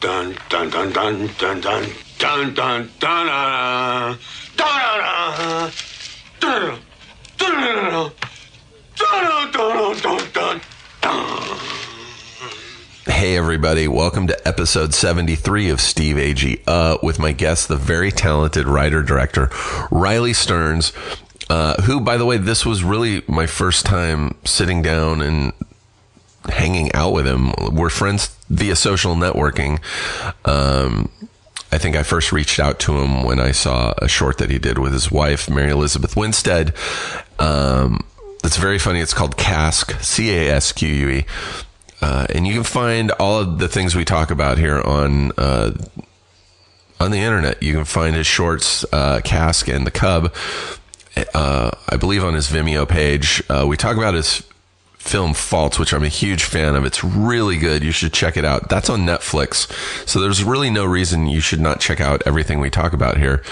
dun dun dun dun dun dun dun dun dun dun dun Hey, everybody. Welcome to episode 73 of Steve Agee uh, with my guest, the very talented writer director, Riley Stearns, uh, who, by the way, this was really my first time sitting down and hanging out with him. We're friends via social networking. Um, I think I first reached out to him when I saw a short that he did with his wife, Mary Elizabeth Winstead. Um, it's very funny. It's called Casque, C A S Q U E. Uh, and you can find all of the things we talk about here on uh, on the internet. You can find his shorts, uh, Casque and the Cub. Uh, I believe on his Vimeo page. Uh, we talk about his film Faults, which I'm a huge fan of. It's really good. You should check it out. That's on Netflix. So there's really no reason you should not check out everything we talk about here.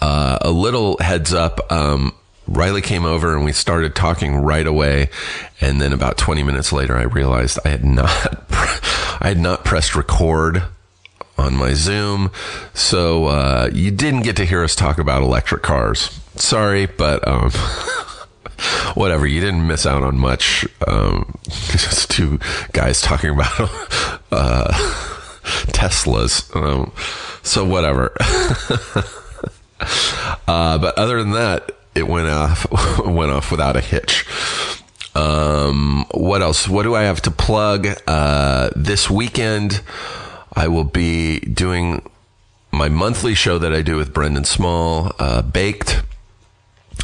Uh, a little heads up. Um, Riley came over and we started talking right away. And then about 20 minutes later, I realized I had not, I had not pressed record on my Zoom. So, uh, you didn't get to hear us talk about electric cars. Sorry, but, um, whatever. You didn't miss out on much. Um, just two guys talking about, uh, Teslas. Um, so whatever. uh, but other than that, it went off went off without a hitch. Um, what else? What do I have to plug? Uh, this weekend, I will be doing my monthly show that I do with Brendan Small, uh, Baked.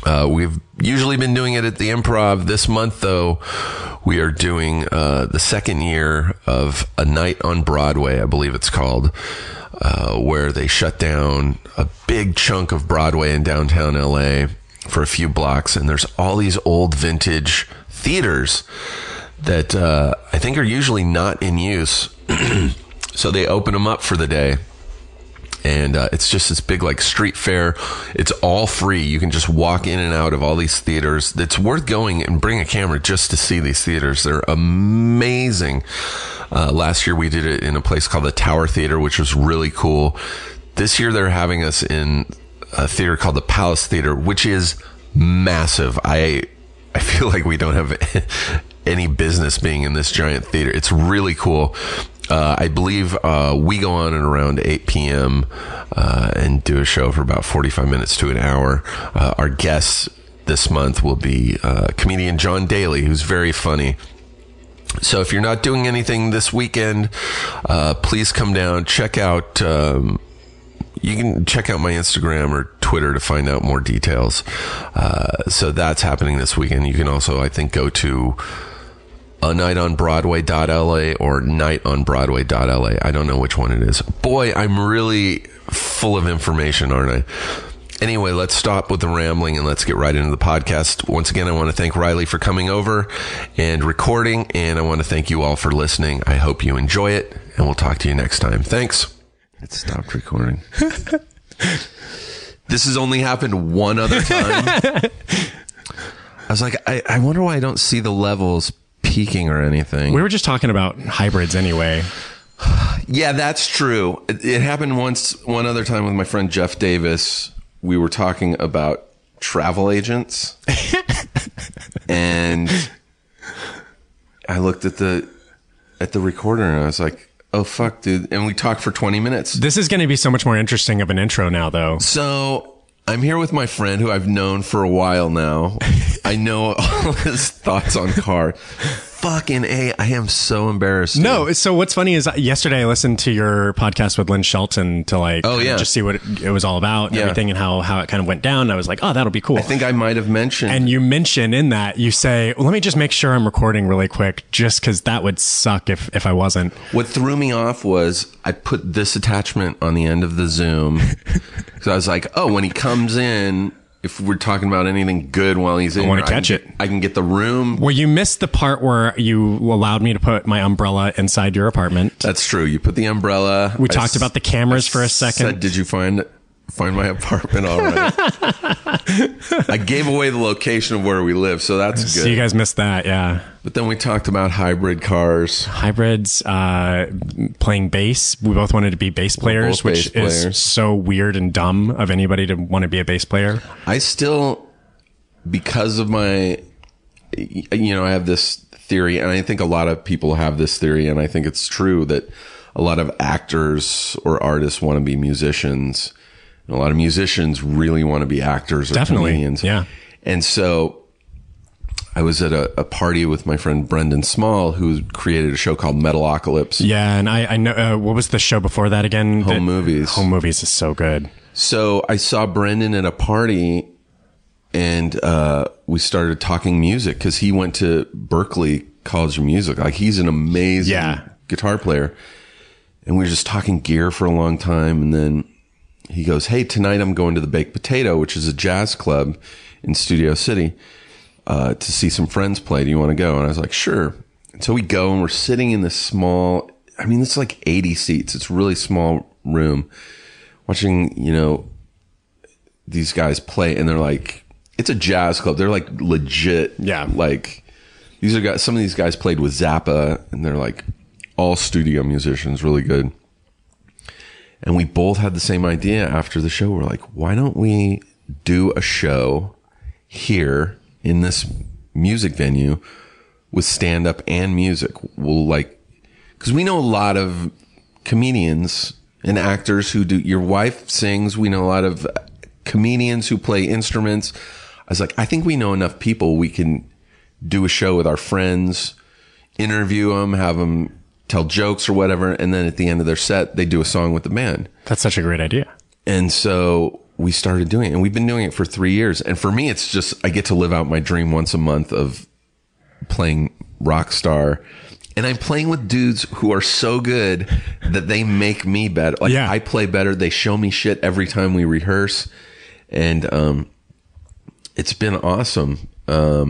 Uh, we've usually been doing it at the Improv. This month, though, we are doing uh, the second year of a night on Broadway, I believe it's called, uh, where they shut down a big chunk of Broadway in downtown LA for a few blocks, and there's all these old vintage theaters that uh, I think are usually not in use. so they open them up for the day. And uh, it's just this big like street fair. It's all free. You can just walk in and out of all these theaters. It's worth going and bring a camera just to see these theaters. They're amazing. Uh, last year we did it in a place called the Tower Theater, which was really cool. This year they're having us in a theater called the Palace Theater, which is massive. I I feel like we don't have any business being in this giant theater. It's really cool. Uh, I believe uh, we go on at around 8 p.m. Uh, and do a show for about 45 minutes to an hour. Uh, our guest this month will be uh, comedian John Daly, who's very funny. So if you're not doing anything this weekend, uh, please come down, check out. Um, you can check out my Instagram or Twitter to find out more details. So that's happening this weekend. You can also, I think, go to a night on Broadway.la or night on Broadway.la. I don't know which one it is. Boy, I'm really full of information, aren't I? Anyway, let's stop with the rambling and let's get right into the podcast. Once again, I want to thank Riley for coming over and recording, and I want to thank you all for listening. I hope you enjoy it, and we'll talk to you next time. Thanks. It stopped recording. this has only happened one other time. I was like, I, I wonder why I don't see the levels peaking or anything. We were just talking about hybrids anyway. Yeah, that's true. It, it happened once, one other time with my friend Jeff Davis. We were talking about travel agents, and I looked at the at the recorder and I was like, "Oh fuck, dude!" And we talked for twenty minutes. This is going to be so much more interesting of an intro now, though. So I'm here with my friend who I've known for a while now. I know all his thoughts on car. Fucking a! I am so embarrassed. dude. No, so what's funny is uh, yesterday I listened to your podcast with Lynn Shelton to like, Oh, yeah. just see what it, it was all about and Yeah. everything and how how it kind of went down. I was like, oh, that'll be cool. I think I might have mentioned. and you mention in that you say, well, let me just make sure I'm recording really quick, just because that would suck if if I wasn't. What threw me off was I put this attachment on the end of the Zoom because I was like, oh, when he comes in, if we're talking about anything good while he's in, I wanna here, catch can it. I can get the room. Well, you missed the part where you allowed me to put my umbrella inside your apartment. That's true. You put the umbrella. We I talked s- about the cameras for a Said, second. did you find find my apartment already. I gave away the location of where we live, so that's good. So you guys missed that, yeah. But then we talked about hybrid cars. Hybrids, uh, playing bass. We both wanted to be bass players, which bass is so weird and dumb of anybody to want to be a bass player. I still, because of my, you know, I have this theory, and I think a lot of people have this theory, and I think it's true that a lot of actors or artists want to be musicians, and a lot of musicians really want to be actors or Definitely, comedians. yeah. And so I was at a, a party with my friend Brendan Small, who created a show called Metalocalypse. Yeah, and I, I know uh, what was the show before that again? Home That- movies. Home movies is so good. So I saw Brendan at a party and uh, we started talking music because he went to Berklee College of Music. Like he's an amazing Yeah. guitar player. And we were just talking gear for a long time. And then he goes, Hey, tonight I'm going to the Baked Potato, which is a jazz club in Studio City, uh, to see some friends play. Do you want to go? And I was like, Sure. And so we go and we're sitting in this small, I mean, it's like 80 seats. It's a really small room watching, you know, these guys play and they're like, it's a jazz club. They're like legit. Yeah. Like these are guys, some of these guys played with Zappa and they're like all studio musicians, really good. And we both had the same idea after the show. We're like, why don't we do a show here in this music venue with stand up and music? We'll like, because we know a lot of comedians and actors who do your wife sings we know a lot of comedians who play instruments i was like i think we know enough people we can do a show with our friends interview them have them tell jokes or whatever and then at the end of their set they do a song with the band. That's such a great idea. and so we started doing it and we've been doing it for three years. And for me it's just i get to live out my dream once a month of playing rock star. And i'm playing with dudes who are so good that they make me better like Yeah. i play better. They show me shit every time we rehearse. And um it's been awesome. Um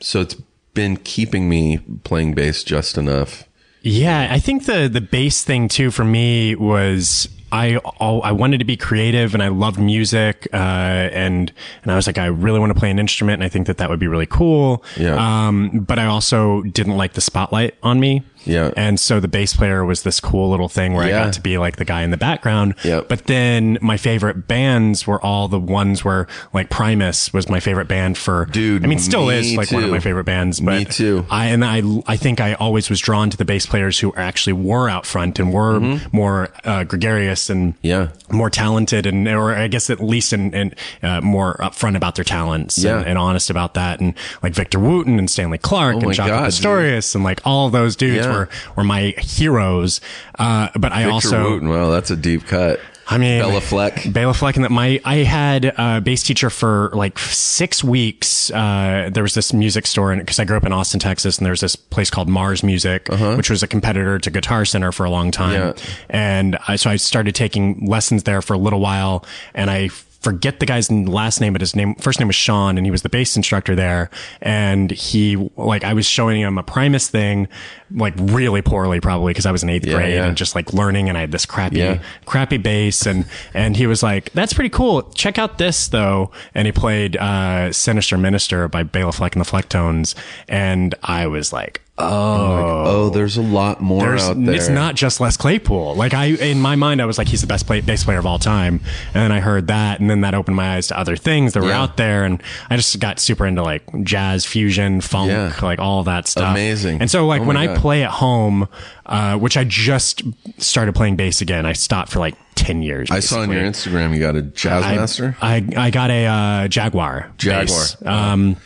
so it's been keeping me playing bass just enough Yeah, I think the the bass thing too for me was I all, I wanted to be creative and I loved music uh, and and I was like I really want to play an instrument and I think that that would be really cool. Yeah. Um, but I also didn't like the spotlight on me. Yeah. And so the bass player was this cool little thing where I got to be like the guy in the background. Yep. But then my favorite bands were all the ones where like Primus was my favorite band for. Dude, I mean, still me is like one of my favorite bands. But Me too. I and I I think I always was drawn to the bass players who actually were out front and were more uh, gregarious and Mm-hmm. Yeah. more talented and or I guess at least in, in uh, more upfront about their talents Yeah. and, and honest about that and like Victor Wooten and Stanley Clarke Oh and dude. Pastorius and like all those dudes Yeah. Were were my heroes. Uh, but I Victor also Wooten, wow that's a deep cut I mean, Bela Fleck. Bela Fleck, and that my I had a bass teacher for like six weeks. Uh, there was this music store, and because I grew up in Austin, Texas, and there was this place called Mars Music, which was a competitor to Guitar Center for a long time. Uh-huh. Yeah. And I, so I started taking lessons there for a little while, and I forget the guy's last name, but his name first name was Sean, and he was the bass instructor there. And he like I was showing him a Primus thing, like really poorly, probably because I was in eighth Yeah, grade yeah. and just like learning, and I had this crappy Yeah. crappy bass and and he was like that's pretty cool check out this though and he played uh sinister minister by Bela Fleck and the Flecktones and i was like oh oh there's a lot more there's, out there it's not just Les Claypool. Like I, in my mind, I was like, he's the best play, bass player of all time. And then I heard that, and then that opened my eyes to other things that were Yeah. out there, and I just got super into like jazz, fusion, funk, Yeah. like all that stuff. Amazing. And so, like Oh when I. play at home, uh, which I just started playing bass again, I stopped for like ten years. I saw on your. Instagram you got a jazz I- I, I got a uh, Jaguar. Jaguar. bass. Um,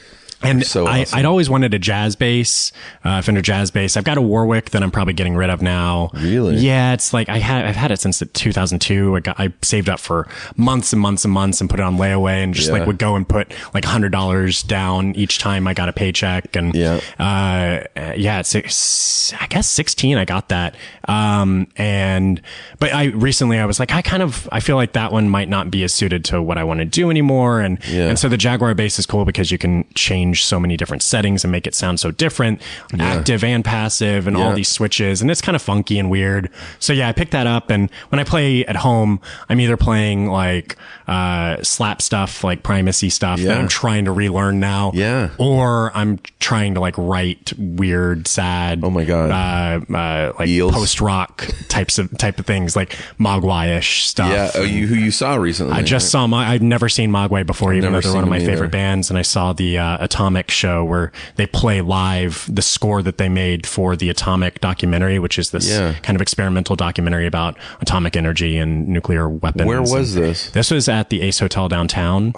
and So I, awesome. I'd always wanted a jazz bass, uh, Fender jazz bass. I've got a Warwick that I'm probably getting rid of now. Really? Yeah, it's like I had I've had it since 2002. I got I saved up for months and months and months and put it on layaway and just Yeah. like would go and put like hundred dollars down each time I got a paycheck and Yeah. uh, yeah, it's, it's I guess 16 I got that. Um, and, but I recently I was like, I kind of, I feel like that one might not be as suited to what I want to do anymore. And, Yeah. and so the Jaguar bass is cool because you can change change so many different settings and make it sound so different, active and passive, and all these switches, and it's kind of funky and weird. So yeah, I picked that up, and when I play at home, I'm either playing like uh, slap stuff, like Primus-y stuff that Yeah. I'm trying to relearn now, Yeah. or I'm trying to like write weird, sad, Oh my God. uh, uh, like post rock types of type of things, like Mogwai-ish stuff. Yeah. Oh, you who you saw recently? I just saw my. I've never seen Mogwai before, even though they're one of my favorite either. bands. And I saw the uh, Atomic show where they play live the score that they made for the Atomic documentary, which is this Yeah. kind of experimental documentary about atomic energy and nuclear weapons. Where was And this? This was at the Ace Hotel downtown,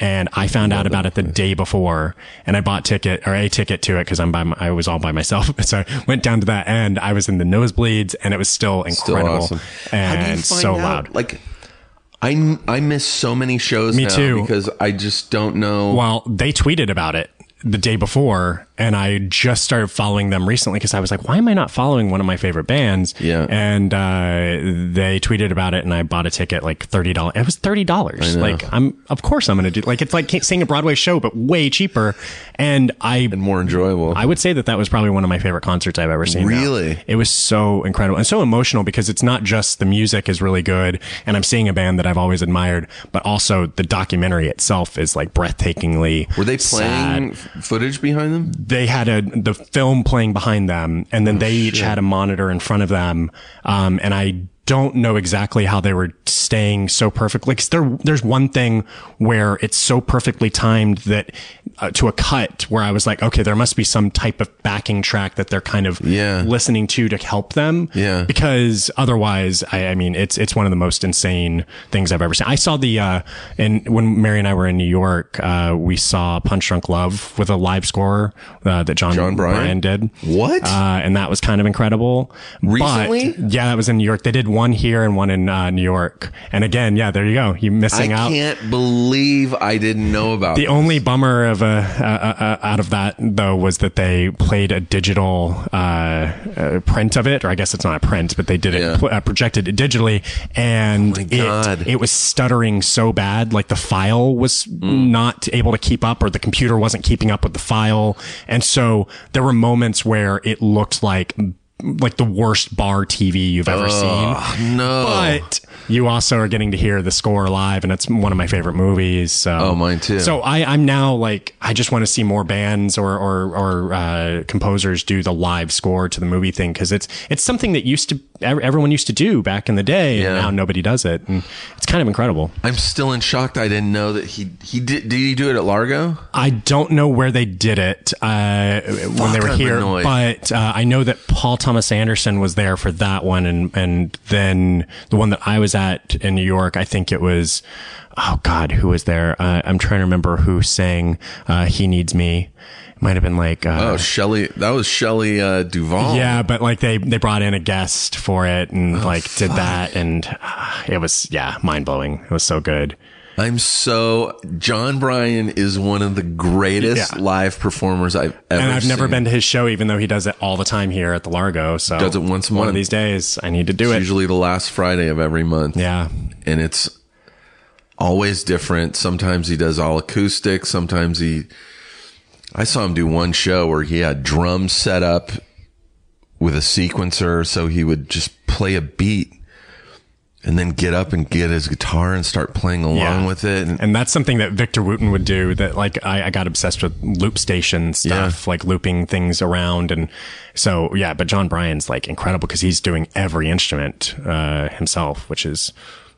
and I found out about it the day before, and I bought ticket or a ticket to it because I'm by my, I was all by myself. So I went down to that end. I was in the nosebleeds, and it was still Still incredible awesome. How do you and find so out? loud. Like, I I miss so many shows. Me now too. Because I just don't know. Well, they tweeted about it the day before, and I just started following them recently because I was like, why am I not following one of my favorite bands? Yeah. And uh, they tweeted about it, and I bought a ticket like thirty dollars. It was thirty dollars. Like I'm, of course, I'm going to do. Like it's like seeing a Broadway show, but way cheaper. And I and more enjoyable. I would say that that was probably one of my favorite concerts I've ever seen. now. Really? It was so incredible and so emotional because it's not just the music is really good and I'm seeing a band that I've always admired, but also the documentary itself is like breathtakingly Were they playing f- footage behind them? They had a the film playing behind them, and then they each had a monitor in front of them. Um, and I don't know exactly how they were staying so perfectly. Cause there, there's one thing where it's so perfectly timed that uh, to a cut where I was like, okay, there must be some type of backing track that they're kind of Yeah. listening to to help them. Yeah. Because otherwise, I, I mean, it's, it's one of the most insane things I've ever seen. I saw the, uh, and when Mary and I were in New York, uh, we saw Punch Drunk Love with a live score, uh, that Jon, Jon Brion? Brion did. What? Uh, and that was kind of incredible. Recently? But, yeah, that was in New York. They did one here and one in uh, New York. And again, yeah, there you go. You I missing out. I can't believe I didn't know about it. The this. only bummer of uh, uh, uh, out of that though was that they played a digital uh, uh, print of it, or I guess it's not a print, but they did it Yeah. pl- uh, projected it digitally, and Oh it it was stuttering so bad, like the file was Mm. not able to keep up, or the computer wasn't keeping up with the file, and so there were moments where it looked like like the worst bar TV you've ever seen. no. But you also are getting to hear the score live, and it's one of my favorite movies. So, Oh, mine too. So I, I'm now like, I just want to see more bands or or, or uh, composers do the live score to the movie thing because it's it's something that used to everyone used to do back in the day, Yeah. and now nobody does it, and it's kind of incredible. I'm still in shock. that I didn't know that he he did. Did he do it at Largo? I don't know where they did it uh, when they were I'm here, annoyed. but uh, I know that Paul Thomas Anderson was there for that one, and and then the one that I was at in New York, I think it was, oh God, who was there? Uh, I'm trying to remember who sang uh, "He Needs Me." It might have been like, uh, Oh, Shelley. That was Shelley uh, Duvall. yeah, but like they they brought in a guest for it and like did that, and uh, it was yeah, mind blowing. It was so good. I'm so Jon Brion is one of the greatest Yeah. live performers I've ever. and I've never been to his show, even though he does it all the time here at the Largo. So Does it once a month. One of these days, I need to do It's it. usually the last Friday of every month. yeah, and it's always different. Sometimes he does all acoustic. Sometimes he. I saw him do one show where he had drums set up with a sequencer, so he would just play a beat and then get up and get his guitar and start playing along Yeah. with it. And, and that's something that Victor Wooten would do. That like I, I got obsessed with loop station stuff, like looping things around, and so yeah. But Jon Brion's like incredible because he's doing every instrument uh, himself, which is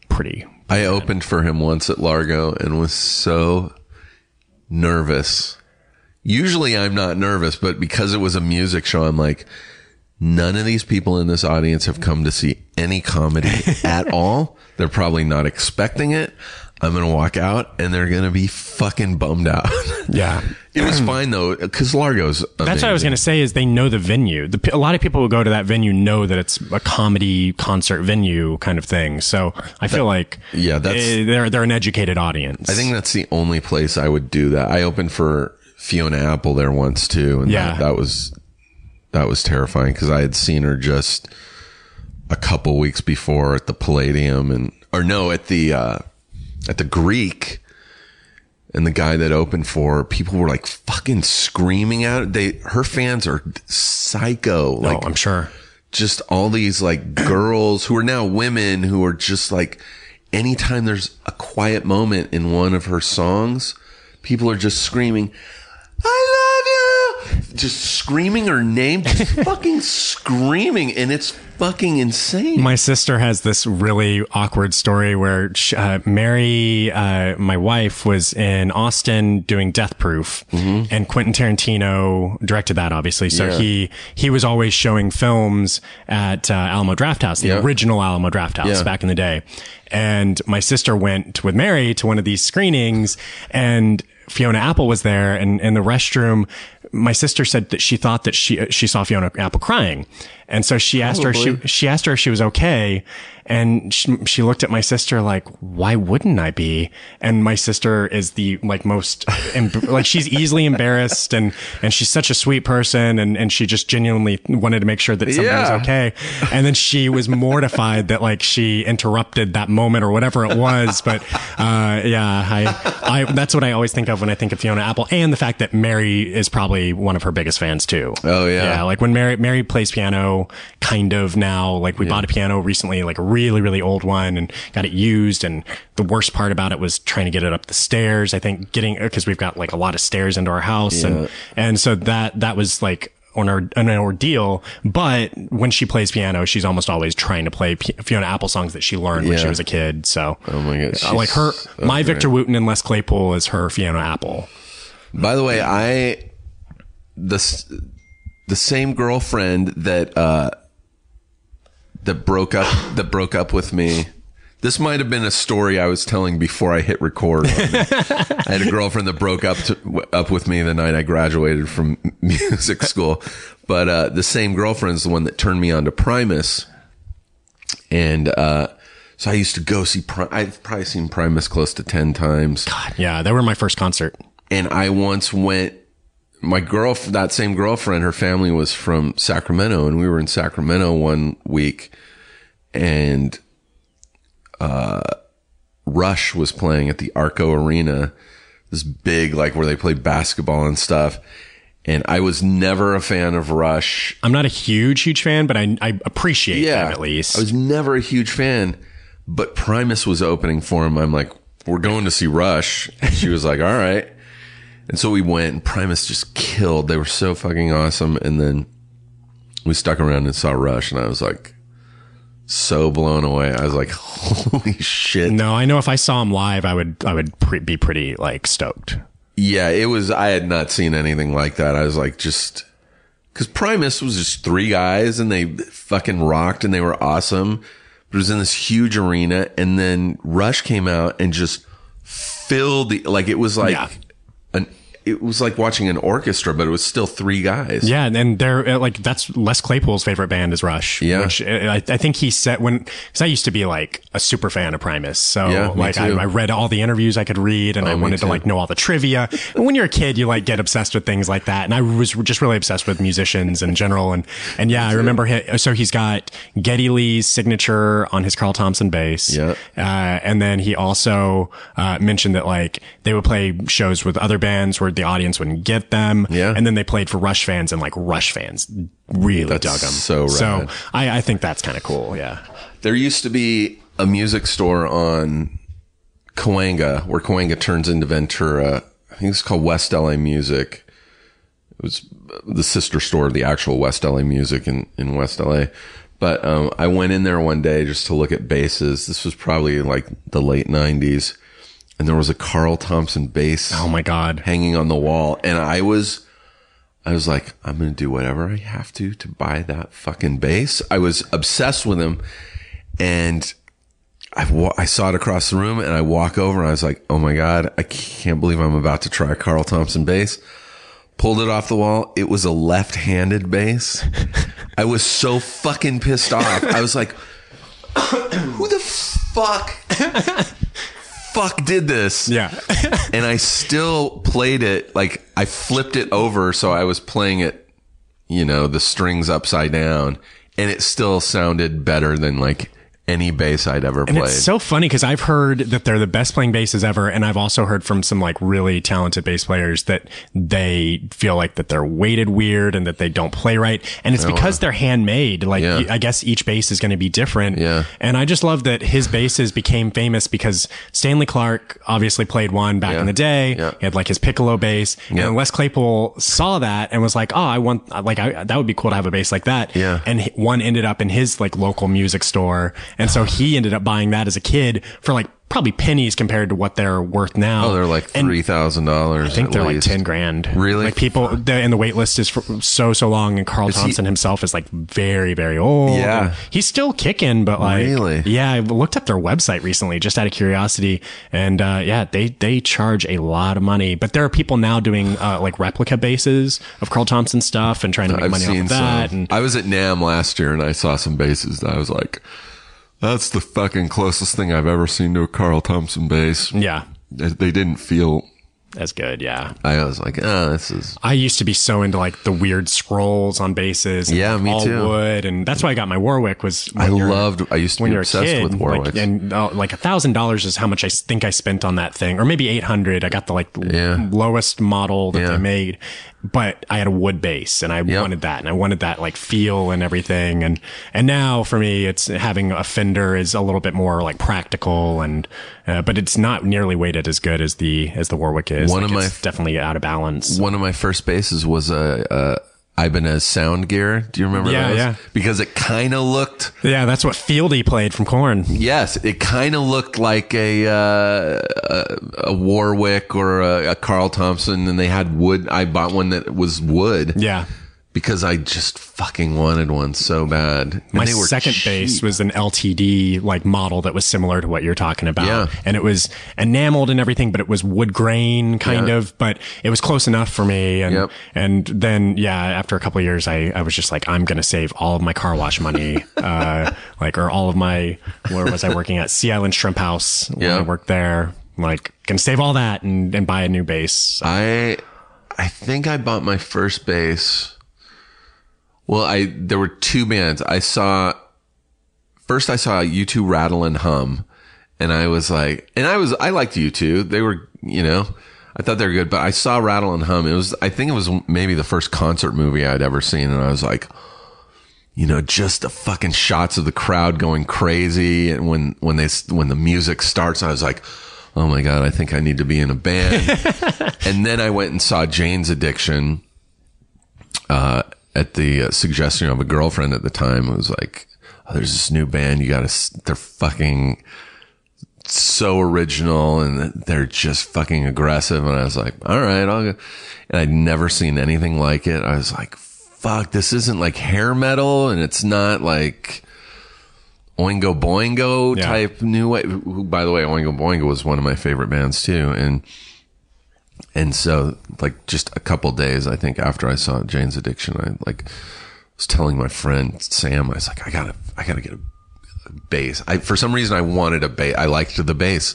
pretty. I opened for him once at Largo and was so nervous. Usually I'm not nervous, but because it was a music show, I'm like, none of these people in this audience have come to see any comedy at all. They're probably not expecting it. I'm going to walk out and they're going to be fucking bummed out. Yeah. it was fine though, because Largo's. That's what I was going to say is they know the venue. The, a lot of people who go to that venue know that it's a comedy concert venue kind of thing. So I feel like Yeah, that's- eh, they're they're an educated audience. I think that's the only place I would do that. I opened for Fiona Apple there once too, and Yeah. that, that was that was terrifying because I had seen her just a couple weeks before at the Palladium, and or no, at the uh, at the Greek, and the guy that opened for her, people were like fucking screaming out. They her fans are psycho. Like oh, I'm sure. just all these like girls who are now women who are just like anytime there's a quiet moment in one of her songs, people are just screaming, I love you. Just screaming her name, just fucking screaming. And it's fucking insane. My sister has this really awkward story where sh uh, Mary, uh, my wife, was in Austin doing Death Proof, and Quentin Tarantino directed that, obviously. So Mm-hmm. Yeah. he he was always showing films at uh, Alamo Drafthouse, the Yeah. original Alamo Drafthouse Yeah. back in the day. And my sister went with Mary to one of these screenings, and Fiona Apple was there, and in the restroom, my sister said that she thought that she she saw Fiona Apple crying, and so she asked her if she she asked her if she was okay. And she, she looked at my sister like why wouldn't i be? And my sister is the like most em- like she's easily embarrassed and and she's such a sweet person and and she just genuinely wanted to make sure that something Yeah. was okay. And then she was mortified that like she interrupted that moment or whatever it was. But uh yeah i i that's what i always think of when i think of fiona apple and the fact that mary is probably one of her biggest fans too. Oh, yeah. yeah like when Mary Mary plays piano, kind of now. Like we bought a piano recently, like a really really old one, and got it used. And the worst part about it was trying to get it up the stairs. I think getting because we've got like a lot of stairs into our house, and and so that that was like. On our, an ordeal, but when she plays piano, she's almost always trying to play P- Fiona Apple songs that she learned when she was a kid. So, Oh my God, Uh, like her, so my great. Victor Wooten and Les Claypool is her Fiona Apple. By the way, I the s- the same girlfriend that uh that broke up that broke up with me. This might have been a story I was telling before I hit record. I had a girlfriend that broke up to, up with me the night I graduated from music school. But uh, the same girlfriend's the one that turned me on to Primus, and uh, so I used to go see. Pri- I've probably seen Primus close to ten times God, Yeah, they were my first concert. and I once went. My girl, that same girlfriend, her family was from Sacramento, and we were in Sacramento one week, and uh, Rush was playing at the Arco Arena, this big like where they play basketball and stuff. And I was never a fan of Rush. I'm not a huge, huge fan, but I, I appreciate them at least. I was never a huge fan, but Primus was opening for him. I'm like, we're going to see Rush. And she was like, all right. And so we went and Primus just killed. They were so fucking awesome. And then we stuck around and saw Rush and I was like, so blown away. I was like, holy shit. no, I know if I saw him live, I would, I would pre- be pretty like stoked. Yeah, it was. I had not seen anything like that. I was like, just because Primus was just three guys and they fucking rocked and they were awesome. But it was in this huge arena, and then Rush came out and just filled the like. It was like Yeah. It was like watching an orchestra, but it was still three guys. Yeah, and then they're uh, like that's Les Claypool's favorite band is Rush. Yeah. which uh, I, I think he said when because I used to be like a super fan of Primus. So Yeah, like I. Oh, I read all the interviews I could read, and I wanted to like know all the trivia. And when you're a kid, you like get obsessed with things like that, and I was just really obsessed with musicians in general. And and yeah, I remember he, so he's got Geddy Lee's signature on his Carl Thompson bass. Yeah. Uh, and then he also uh, mentioned that like they would play shows with other bands where the audience wouldn't get them. Yeah. And then they played for Rush fans and like Rush fans really That's dug them. so So. I, I think that's kind of cool. Yeah. There used to be a music store on Cahuenga where Cahuenga turns into Ventura. I think it's called West LA Music. It was the sister store of the actual West LA Music in, in West LA. But um, I went in there one day just to look at basses. This was probably like the late 90s. And there was a Carl Thompson bass Oh my God. hanging on the wall. And I was, I was like, I'm going to do whatever I have to to buy that fucking bass. I was obsessed with him. And I, wa- I saw it across the room and I walk over and I was like, oh my God, I can't believe I'm about to try a Carl Thompson bass. Pulled it off the wall. It was a left-handed bass. I was so fucking pissed off. I was like, who the fuck, fuck did this? Yeah. and I still played it like I flipped it over so I was playing it, you know, the strings upside down, and it still sounded better than like any bass I'd ever And played. it's so funny because I've heard that they're the best playing basses ever, and I've also heard from some like really talented bass players that they feel like that they're weighted weird and that they don't play right, and it's oh, because they're handmade. Like Oh, Yeah. I guess each bass is going to be different. Yeah. and I just love that his basses became famous because Stanley Clarke obviously played one back Yeah. in the day. Yeah. He had like his piccolo bass, Yeah. and Les Claypool saw that and was like, "Oh, I want like I, that would be cool to have a bass like that." Yeah. and one ended up in his like local music store, and so he ended up buying that as a kid for like probably pennies compared to what they're worth now. oh, they're like three thousand dollars. I think they're like ten grand. Really? Like people, the, and the wait list is for so so long. And Carl he- Thompson himself is like very very old. Yeah. he's still kicking, but like Really? yeah. I looked up their website recently just out of curiosity, and uh, yeah, they they charge a lot of money. But there are people now doing uh, like replica basses of Carl Thompson stuff and trying to make I've money off of that. some. And I was at NAMM last year and I saw some basses that I was like, that's the fucking closest thing I've ever seen to a Carl Thompson bass. yeah, They didn't feel. as good. Yeah. I was like, ah, this is. I used to be so into like the weird scrolls on basses. and, Yeah, like, me all too. wood, and that's why I got my Warwick. Was I loved. I used to when be obsessed kid, with like, and uh, like a thousand dollars is how much I think I spent on that thing, or maybe eight hundred. I got the like Yeah. lowest model that Yeah. they made, but I had a wood bass, and I wanted that, and I wanted that like feel and everything, and and now for me, it's having a Fender is a little bit more like practical, and uh, but it's not nearly weighted as good as the as the Warwick is. One Like, of my- definitely out of balance. One of my first basses was a, a Ibanez Sound Gear. Do you remember Yeah, those? yeah. Because it kind of looked. Yeah, that's what Fieldy played from Korn. Yes, it kind of looked like a, uh, a a Warwick or a, a Carl Thompson, and they had wood. I bought one that was wood. Yeah. Because I just fucking wanted one so bad. And My second cheap. bass was an LTD like model that was similar to what you're talking about. Yeah. And it was enameled and everything, but it was wood grain kind Yeah. of, but it was close enough for me. And, Yep. and then, yeah, after a couple of years, I, I was just like, I'm going to save all of my car wash money, uh, like, or all of my, where was I working at? Sea Island Shrimp House when Yeah. I worked there. Like, gonna save all that and, and buy a new bass. I I think I bought my first bass. Well, I there were two bands. I saw first I saw U2 rattle and hum, and I was like, and I was I liked U2. They were you know. I thought they were good, but I saw Rattle and Hum. It was, I think it was maybe the first concert movie I'd ever seen. And I was like, you know, just the fucking shots of the crowd going crazy. And when, when they, when the music starts, I was like, oh my God, I think I need to be in a band. and then I went and saw Jane's Addiction, uh, at the uh, suggestion of a girlfriend at the time. It was like, oh, there's this new band. You gotta, they're fucking so original and they're just fucking aggressive. And I was like, all right, I'll go. And I'd never seen anything like it. I was like, fuck, this isn't like hair metal and it's not like Oingo Boingo Yeah. type new way. By the way, Oingo Boingo was one of my favorite bands too. And, and so like just a couple days, I think after I saw Jane's Addiction, I like was telling my friend Sam, I was like, I gotta, I gotta get a bass. I, for some reason, I wanted a bass. I liked the bass.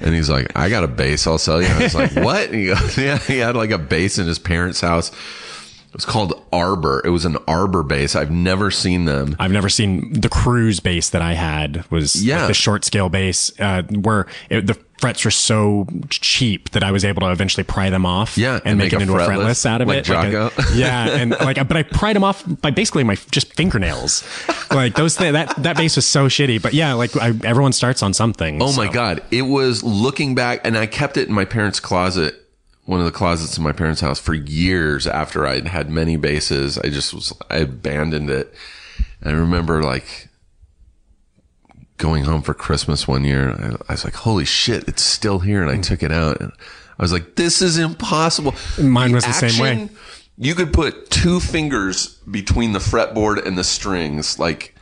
And he's like, I got a bass. I'll sell you. I was like, what? And he goes, yeah, he had like a bass in his parents' house. It was called Arbor. It was an Arbor bass. I've never seen them. I've never seen the cruise bass that I had was like, Yeah. the short scale bass, uh, where it, the frets were so cheap that I was able to eventually pry them off. Yeah, and, and make, make it a into a fretless, fretless out of like it. Like a- yeah, and like, but I pried them off by basically my just fingernails. like those, th- that that bass was so shitty. But yeah, like I, everyone starts on something. Oh my. God. It was looking back and I kept it in my parents' closet, one of the closets in my parents' house for years after I'd had many basses. I just was, I abandoned it. I remember like going home for Christmas one year. I, I was like, holy shit, it's still here. And I took it out and I was like, this is impossible. Mine was the same way. You could put two fingers between the fretboard and the strings, like,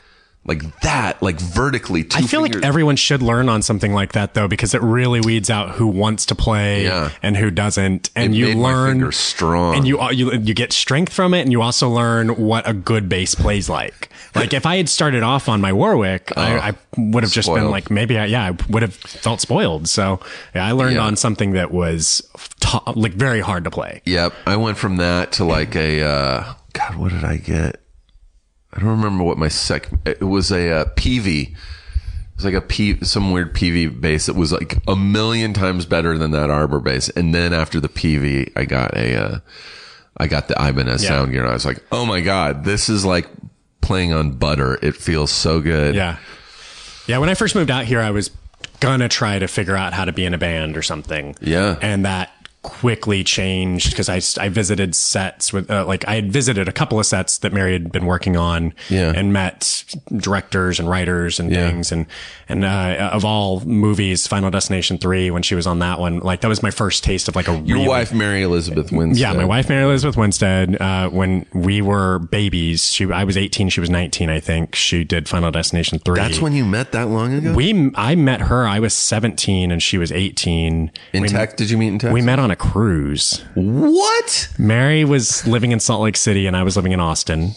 like that, like vertically. Two I feel fingers. like everyone should learn on something like that though, because it really weeds out who wants to play Yeah. and who doesn't, and It you learn strong. and you you you get strength from it, and you also learn what a good bass plays like. Like if I had started off on my Warwick, I, I would have just been Oh, like maybe I, yeah I would have felt spoiled. So yeah, I learned Yeah. on something that was t- like very hard to play. Yep. I went from that to like a, uh, God, what did I get? I don't remember what my sec, it was a, uh, Peavey, It was like a P, some weird Peavey bass that was like a million times better than that Arbor bass. And then after the Peavey, I got a, uh, I got the Ibanez Yeah. sound gear and I was like, oh my God, this is like playing on butter. It feels so good. Yeah. Yeah. When I first moved out here, I was gonna try to figure out how to be in a band or something. Yeah. And that quickly changed because I, I visited sets with, uh, like, I had visited a couple of sets that Mary had been working on Yeah. and met directors and writers and Yeah. things. And, and, uh, of all movies, Final Destination 3, when she was on that one, like, that was my first taste of like a Your really wife, Mary Elizabeth Winstead. yeah, my wife Mary Elizabeth Winstead. Uh, when we were babies, she I was eighteen, she was nineteen, I think. She did Final Destination three. That's when you met that long ago? we I met her. I was seventeen and she was eighteen. in we, tech? Did you meet in Texas? we met on a cruise. What? Mary was living in Salt Lake City and I was living in Austin.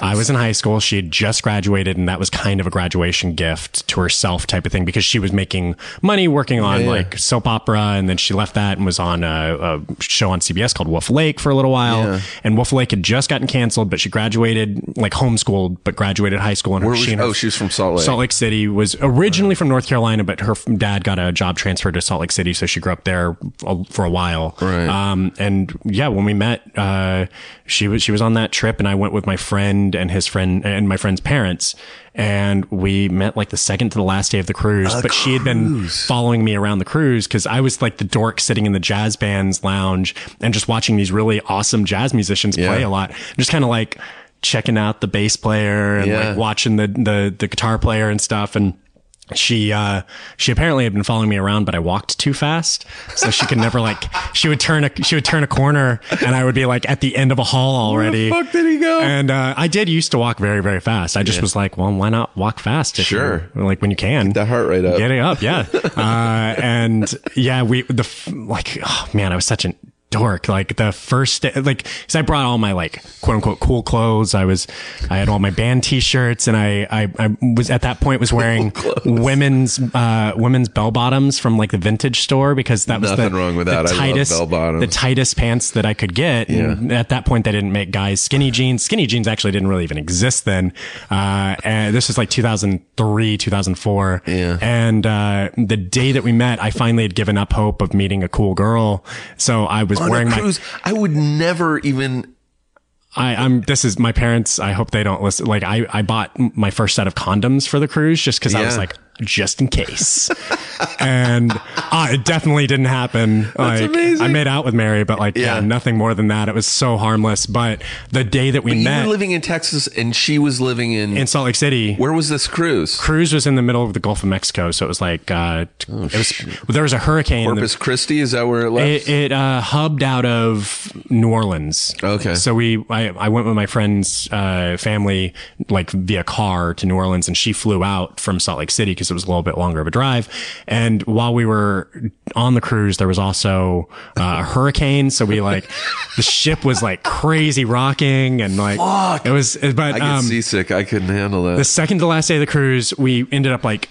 I was in high school. She had just graduated, and that was kind of a graduation gift to herself, type of thing, because she was making money working on Yeah, yeah. like soap opera, and then she left that and was on a, a show on CBS called Wolf Lake for a little while. Yeah. And Wolf Lake had just gotten canceled, but she graduated like homeschooled, but graduated high school. And Where her, was she and her Oh, she was from Salt Lake. Salt Lake City was originally from North Carolina, but her dad got a job transfer to Salt Lake City, so she grew up there a- for a while. Right. Um, and yeah, when we met, uh, she was she was on that trip, and I went with my friend and his friend and my friend's parents, and we met like the second to the last day of the cruise. but she had been following me around the cruise because I was like the dork sitting in the jazz band's lounge and just watching these really awesome jazz musicians Yeah. play a lot, just kind of like checking out the bass player and Yeah. like watching the the the guitar player and stuff and she uh she apparently had been following me around but i walked too fast so she could never like she would turn a she would turn a corner and i would be like at the end of a hall already Where the fuck did he go? and uh i did used to walk very very fast i just was like well why not walk fast if Sure. like when you can Get That heart rate up. getting up yeah uh and yeah we the like oh man i was such an dork. Like the first day like because i brought all my like quote unquote cool clothes. I was i had all my band t-shirts and i i, I was at that point was wearing women's uh women's bell bottoms from like the vintage store because that was Nothing the, wrong with that. I love tightest the tightest pants that i could get. And at that point they didn't make guys skinny jeans. Skinny jeans actually didn't really even exist then. Uh and this was like 2003 2004 Yeah. and uh, the day that we met, I finally had given up hope of meeting a cool girl. So I was On wearing a my. cruise, I would never even. I, I'm. This is my parents. I hope they don't listen. Like I, I bought my first set of condoms for the cruise just because I was like, just in case. and uh, it definitely didn't happen. like amazing. I made out with Mary, but like yeah. Yeah. nothing more than that. It was so harmless. But the day that we You met were living in Texas, and she was living in. in Salt Lake City, where was this cruise? cruise was in the middle of the Gulf of Mexico, so it was like uh, Oh, it was. There was a hurricane. in the- Corpus Christi is that where it left? It, it uh, hubbed out of New Orleans. Okay. So we, I, I went with my friend's uh, family, like via car to New Orleans, and she flew out from Salt Lake City because it was a little bit longer of a drive. And while we were on the cruise, there was also uh, a hurricane. So we like the ship was like crazy rocking and like it was. But I get um, seasick. I couldn't handle that. the second to last day of the cruise, we ended up like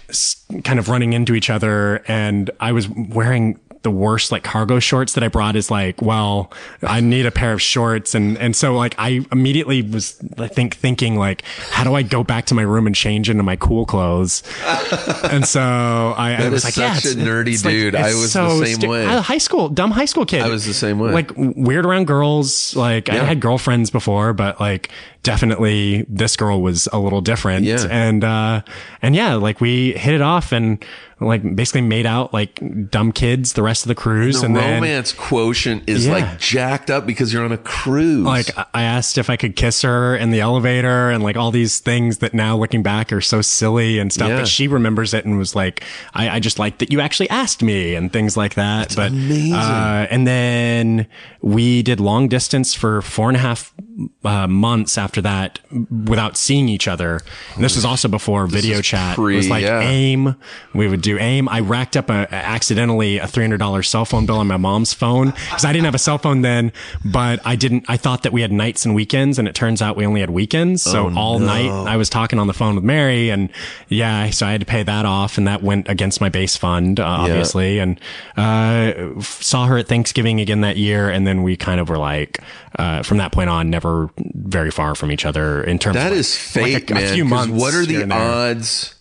kind of running into each other, and I was wearing the worst like cargo shorts that I brought is like, well, I need a pair of shorts. And, and so like I immediately was, I think, thinking like, how do I go back to my room and change into my cool clothes? and so I, I was like, yeah, such a nerdy it's dude. it's I was the same way. I- high school, dumb high school kid. I was the same way. Like weird around girls. Like I had girlfriends before, but like definitely this girl was a little different. Yeah. And, uh, and yeah, like we hit it off and like basically made out like dumb kids the rest of the cruise. the and then romance quotient is Yeah. like jacked up because you're on a cruise. like I- asked if I could kiss her in the elevator and like all these things that now looking back are so silly and stuff. Yeah. But she remembers it and was like, I, I just like that you actually asked me and things like that. but amazing. Uh, and then we did long distance for four and a half uh, months after that without seeing each other. And this was also before video chat. pre- it was like yeah. AIM. We would do AIM. I racked up a, accidentally a $300 cell phone bill on my mom's phone because I didn't have a cell phone then, but I didn't, I thought that we had nights and weekends and it turns out we only had weekends. So Oh, all night I was talking on the phone with Mary and yeah, so I had to pay that off and that went against my bass fund, uh, obviously. And, uh, saw her at Thanksgiving again that year. And then we kind of were like, uh, from that point on, never very far from each other in terms that of is like, fate, like a, man. a few months. What are the odds?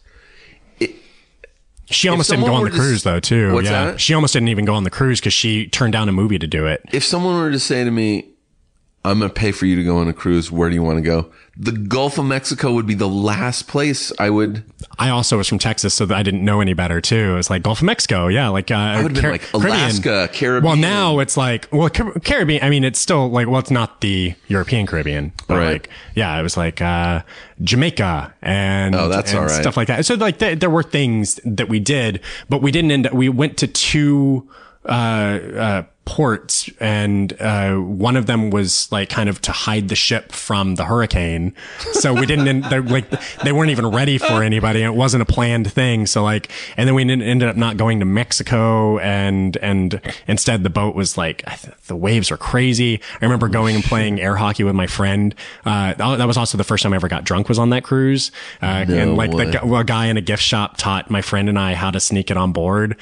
It, She almost didn't go on the cruise though, too. What's yeah. that? She almost didn't even go on the cruise because she turned down a movie to do it. if someone were to say to me, I'm going to pay for you to go on a cruise, where do you want to go? The Gulf of Mexico would be the last place I would. I also was from Texas, so that I didn't know any better too. It's like Gulf of Mexico, yeah, like uh, I would've been like Alaska, Caribbean. Well, now it's like well, Car- Caribbean. I mean, it's still like well, it's not the European Caribbean, but Right. like yeah, it was like uh, Jamaica and Oh, that's and all right. stuff like that. So like th- there were things that we did, but we didn't end. up We went to two uh, uh, ports, and uh, one of them was like kind of to hide the ship from the hurricane. So we didn't like they weren't even ready for anybody. It wasn't a planned thing. So like, and then we ended ended up not going to Mexico, and and instead the boat was like I th- the waves were crazy. I remember going and playing air hockey with my friend. Uh, that was also the first time I ever got drunk was on that cruise, uh, and like the way. guy- well, a guy in a gift shop taught my friend and I how to sneak it on board.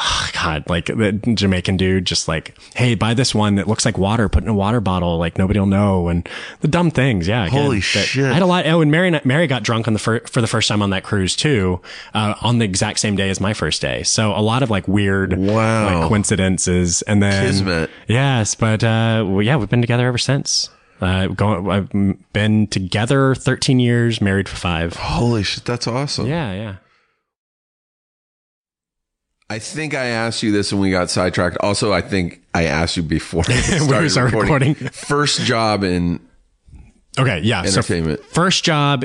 Oh, God, like the Jamaican dude, just like, hey, buy this one that looks like water. Put in a water bottle, like nobody will know, and the dumb things. Yeah, again, Holy shit. I had a lot. Oh, and Mary, Mary got drunk on the fir- for the first time on that cruise too, uh, on the exact same day as my first day. So a lot of like weird, Wow. like coincidences, and then Kismet. Yes, but uh, well, yeah, we've been together ever since. Uh, going, I've been together 13 years, married for five. Holy shit, that's awesome. Yeah, yeah. I think I asked you this when we got sidetracked. Also, I think I asked you before we We started recording. First job in Okay, yeah. So Entertainment. first job.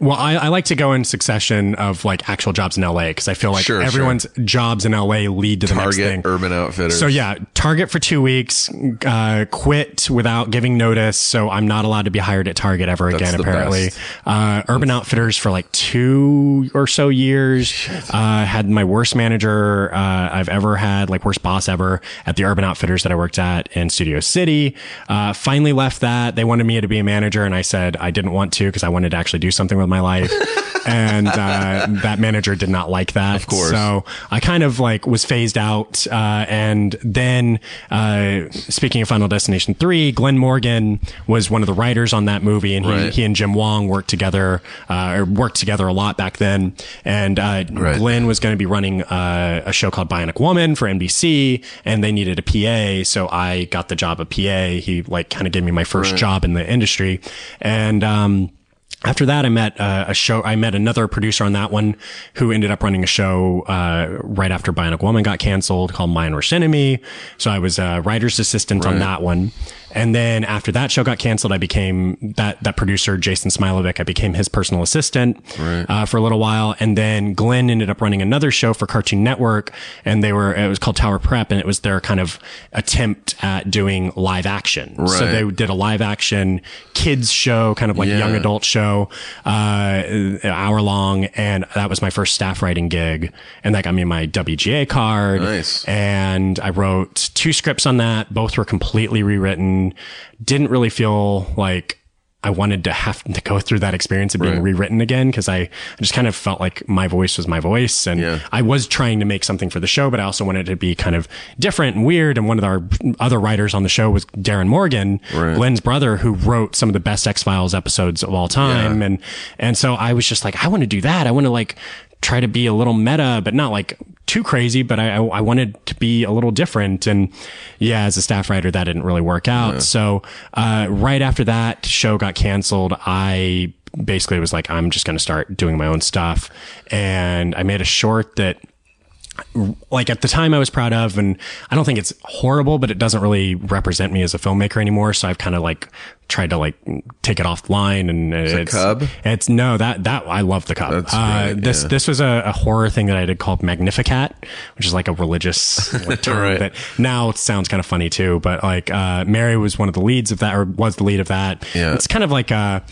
Well, I, I like to go in succession of like actual jobs in LA because I feel like Sure, everyone's jobs in LA lead to the next thing. Target, Urban Outfitters. So yeah, Target for two weeks, uh, quit without giving notice. So I'm not allowed to be hired at Target ever again, apparently. Uh, Urban Outfitters for like two or so years. Uh, had my worst manager, uh, I've ever had, like worst boss ever at the Urban Outfitters that I worked at in Studio City. Uh, finally left that. They wanted me to be a manager and I said I didn't want to because I wanted to actually do something with my life. and, uh, that manager did not like that. Of course. So I kind of like was phased out. Uh, and then, uh, speaking of Final Destination 3, Glenn Morgan was one of the writers on that movie and he, Right. he and Jim Wong worked together, uh, or worked together a lot back then. And, uh, Right. Glenn was going to be running, uh, a show called Bionic Woman for NBC and they needed a PA. So I got the job of PA. He like kind of gave me my first job in the industry. And, um, after that, I met uh, a show. I met another producer on that one who ended up running a show uh, right after Bionic Woman got canceled called My Worst Enemy. So I was a writer's assistant on that one. And then after that show got canceled, I became that that producer, Jason Smilovic. I became his personal assistant uh, for a little while. And then Glenn ended up running another show for Cartoon Network, and they were it was called Tower Prep, and it was their kind of attempt at doing live action. So they did a live action kids show, kind of like Yeah. young adult show, uh, hour long. And that was my first staff writing gig. And that got me my WGA card. Nice. And I wrote two scripts on that. Both were completely rewritten. Didn't really feel like I wanted to have to go through that experience of being Right. rewritten again because I, I just kind of felt like my voice was my voice and Yeah. I was trying to make something for the show, but I also wanted it to be kind of different and weird. And one of our other writers on the show was Darin Morgan, Right. Glenn's brother, who wrote some of the best X Files episodes of all time. Yeah. And and so I was just like, I want to do that. I want to like try to be a little meta, but not like too crazy. But I I, I wanted to be a little different. And yeah, as a staff writer, that didn't really work out. So uh, right after that show got canceled, I basically was like, I'm just going to start doing my own stuff. And I made a short that like at the time I was proud of, and I don't think it's horrible, but it doesn't really represent me as a filmmaker anymore. So I've kind of like tried to like take it offline and it's Cub? It's no that that I love the Cub. That's uh, this yeah. this was a, a horror thing that I did called Magnificat, which is like a religious like, term Right. that now it sounds kind of funny too. But like uh, Mary was one of the leads of that, or was the lead of that. Yeah. It's kind of like a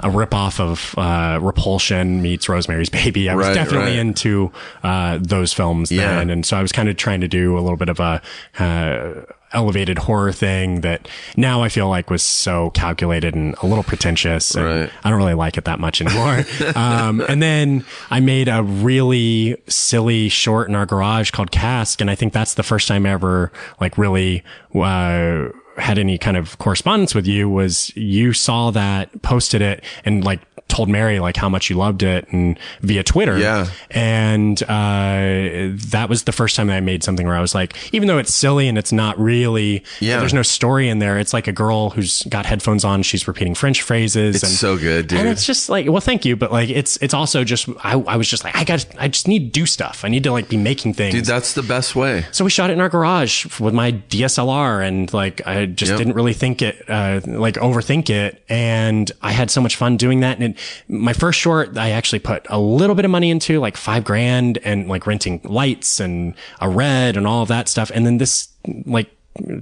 a ripoff of uh, Repulsion meets Rosemary's Baby. I was Right, definitely into uh, those films Yeah. then, and so I was kind of trying to do a little bit of a uh, elevated horror thing that now I feel like was so calculated and a little pretentious. And Right. I don't really like it that much anymore. um, and then I made a really silly short in our garage called Casque, and I think that's the first time I ever like really. Uh, had any kind of correspondence with you was you saw that posted it and like told Mary like how much you loved it and via Twitter. Yeah. And, uh, that was the first time that I made something where I was like, even though it's silly and it's not really, Yeah. there's no story in there. It's like a girl who's got headphones on. She's repeating French phrases. It's and, so good, dude. And it's just like, well, thank you. But like, it's, it's also just, I, I was just like, I got, I just need to do stuff. I need to like be making things. Dude, that's the best way. So we shot it in our garage with my DSLR and like I just Yep. didn't really think it, uh, like overthink it. And I had so much fun doing that. And it, my first short, I actually put a little bit of money into like five grand and like renting lights and a red and all of that stuff. And then this like,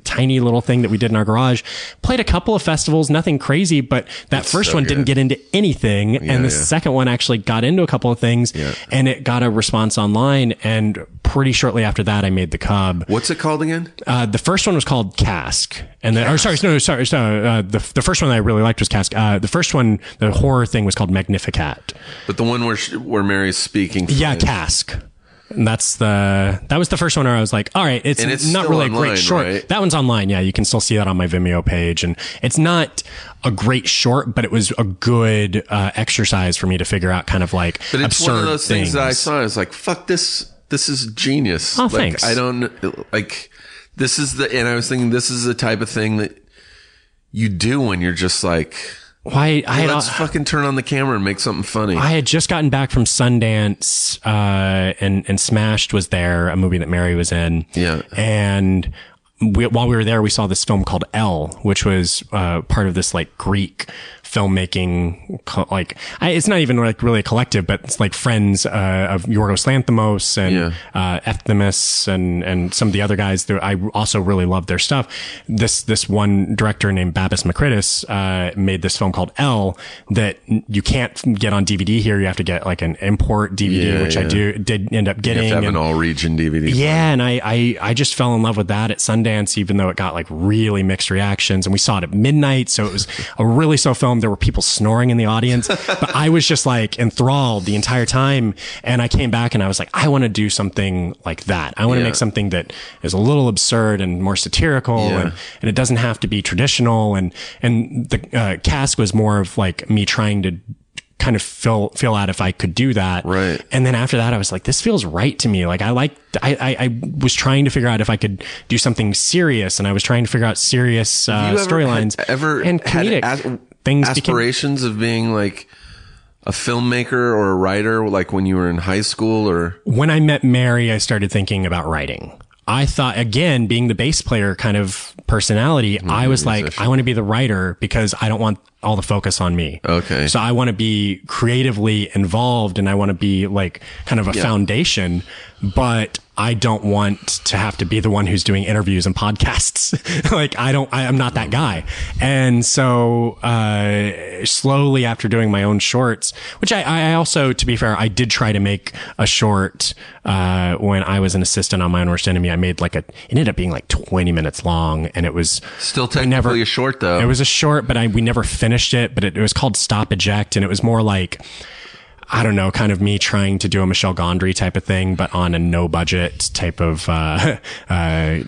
tiny little thing that we did in our garage played a couple of festivals nothing crazy but that first so one didn't get into anything and the yeah. second one actually got into a couple of things yeah. and it got a response online and pretty shortly after that i made the cub What's it called again? uh, the first one was called Casque, and then, or sorry, no, sorry, sorry uh, the the first one that I really liked was Casque. Uh, the first one, the horror thing, was called Magnificat. But the one where sh- where Mary's speaking. Yeah. Casque. And that's the that was the first one where I was like, all right, it's, it's not really a great short. right? That one's online. Yeah, you can still see that on my Vimeo page, and it's not a great short, but it was a good uh, exercise for me to figure out kind of like But it's absurd one of those things, that I things. saw. I was like, "Fuck this! This is genius." Oh, like, thanks. I don't like. This is the, and I was thinking, this is the type of thing that you do when you're just like, Why I had let's fucking turn on the camera and make something funny. I had just gotten back from Sundance, uh, and, and Smashed was there, a movie that Mary was in. Yeah. And we, while we were there, we saw this film called L, which was, uh, part of this like Greek filmmaking, co- like, I, it's not even like really a collective, but it's like friends, uh, of Yorgos Lanthimos and, Yeah. uh, and, and some of the other guys that I also really love their stuff. This, this one director named Babis Makridis, uh, made this film called L that you can't get on DVD here. You have to get like an import DVD, Yeah, which I do, did end up you getting. have to have and- an all region DVD. yeah, and I, I I just fell in love with that at Sundance, even though it got like really mixed reactions. And we saw it at midnight, so it was a really slow film. There were people snoring in the audience, but I was just like enthralled the entire time. And I came back and I was like, I want to do something like that. I want to Yeah. make something that is a little absurd and more satirical, Yeah. and and it doesn't have to be traditional. And and the uh, Casque was more of like me trying to kind of fill feel out if I could do that. Right. And then after that, I was like, this feels right to me. Like I like, I, I, I was trying to figure out if I could do something serious and I was trying to figure out serious uh, storylines ever and comedic as- things became, aspirations of being like a filmmaker or a writer, like when you were in high school or when I met Mary, I started thinking about writing. I thought again, being the bass player kind of personality, Mm-hmm. I was like, I want to be the writer because I don't want all the focus on me. Okay. So I want to be creatively involved and I want to be like kind of a foundation, but I don't want to have to be the one who's doing interviews and podcasts. like I don't, I, I'm not that guy. And so, uh, slowly after doing my own shorts, which I, I also, to be fair, I did try to make a short, uh, when I was an assistant on My Own Worst Enemy. I made like a, it ended up being like 20 minutes long and it was, still technically never- a short though. it was a short, but I we never finished it. But it, it was called Stop Eject, and it was more like I don't know, kind of me trying to do a Michel Gondry type of thing, but on a no budget type of uh, uh,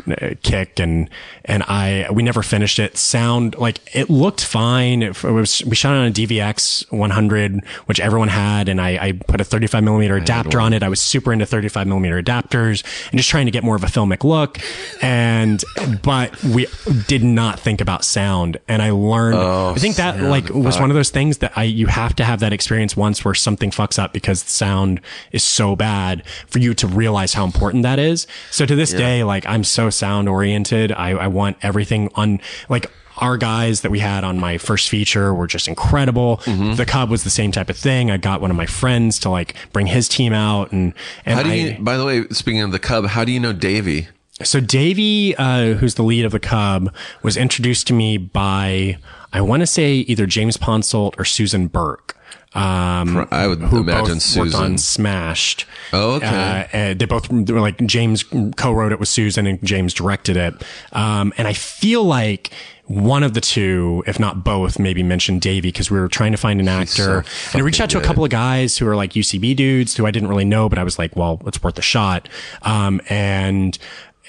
kick. And and I we never finished it. Sound like it looked fine. It, was we shot it on a DVX 100, which everyone had, and I, I put a 35 millimeter adapter on it. I was super into 35 millimeter adapters and just trying to get more of a filmic look. And but we did not think about sound, and I learned. I think that like was one of those things that I you have to have that experience once where something fucks up because the sound is so bad for you to realize how important that is. So to this day, like I'm so sound oriented. I, I want everything on like our guys that we had on my first feature were just incredible. Mm-hmm. The Cub was the same type of thing. I got one of my friends to like bring his team out and, and how do I, by the way, speaking of the Cub, how do you know Davey? so Davey, uh, who's the lead of the Cub, was introduced to me by I want to say either James Ponsoldt or Susan Burke. Um, I would who imagine both worked Susan. on Smashed. Oh, okay. Uh, they both they were like James co-wrote it with Susan and James directed it. Um, and I feel like one of the two, if not both, maybe mentioned Davey because we were trying to find an actor. so and I reached out to a couple of guys who are like UCB dudes who I didn't really know, but I was like, well, it's worth a shot. Um, and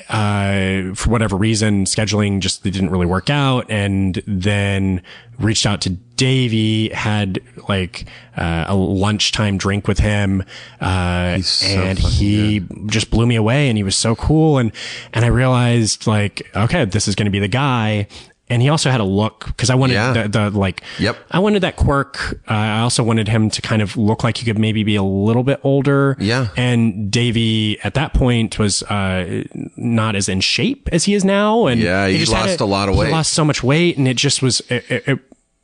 uh, for whatever reason, scheduling just didn't really work out. And then reached out to Davey, had like uh, a lunchtime drink with him. Uh, so and he just blew me away and he was so cool. And, and I realized like, okay, this is going to be the guy. And he also had a look because I wanted Yeah. the, the like, Yep. I wanted that quirk. Uh, I also wanted him to kind of look like he could maybe be a little bit older. Yeah. And Davey at that point was uh, not as in shape as he is now. And Yeah, he just lost a lot of he weight. lost so much weight, and it just was. It, it, it,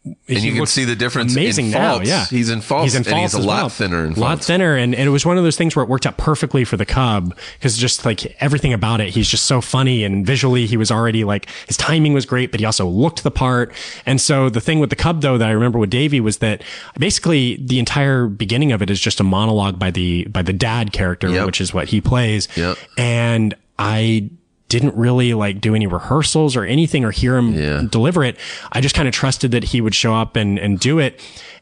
And you can see the difference amazing in now. Yeah, He's in faults, and he's a lot well. thinner a lot thinner, and, and it was one of those things where it worked out perfectly for the Cub because just like everything about it, he's just so funny and visually he was already like his timing was great, but he also looked the part. And so the thing with the Cub though that I remember with Davey was that basically the entire beginning of it is just a monologue by the by the dad character, Yep. which is what he plays. Yep. And I didn't really like do any rehearsals or anything or hear him Yeah. deliver it. I just kind of trusted that he would show up and, and do it.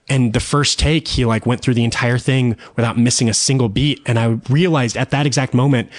And the first take, he like went through the entire thing without missing a single beat. And I realized at that exact moment,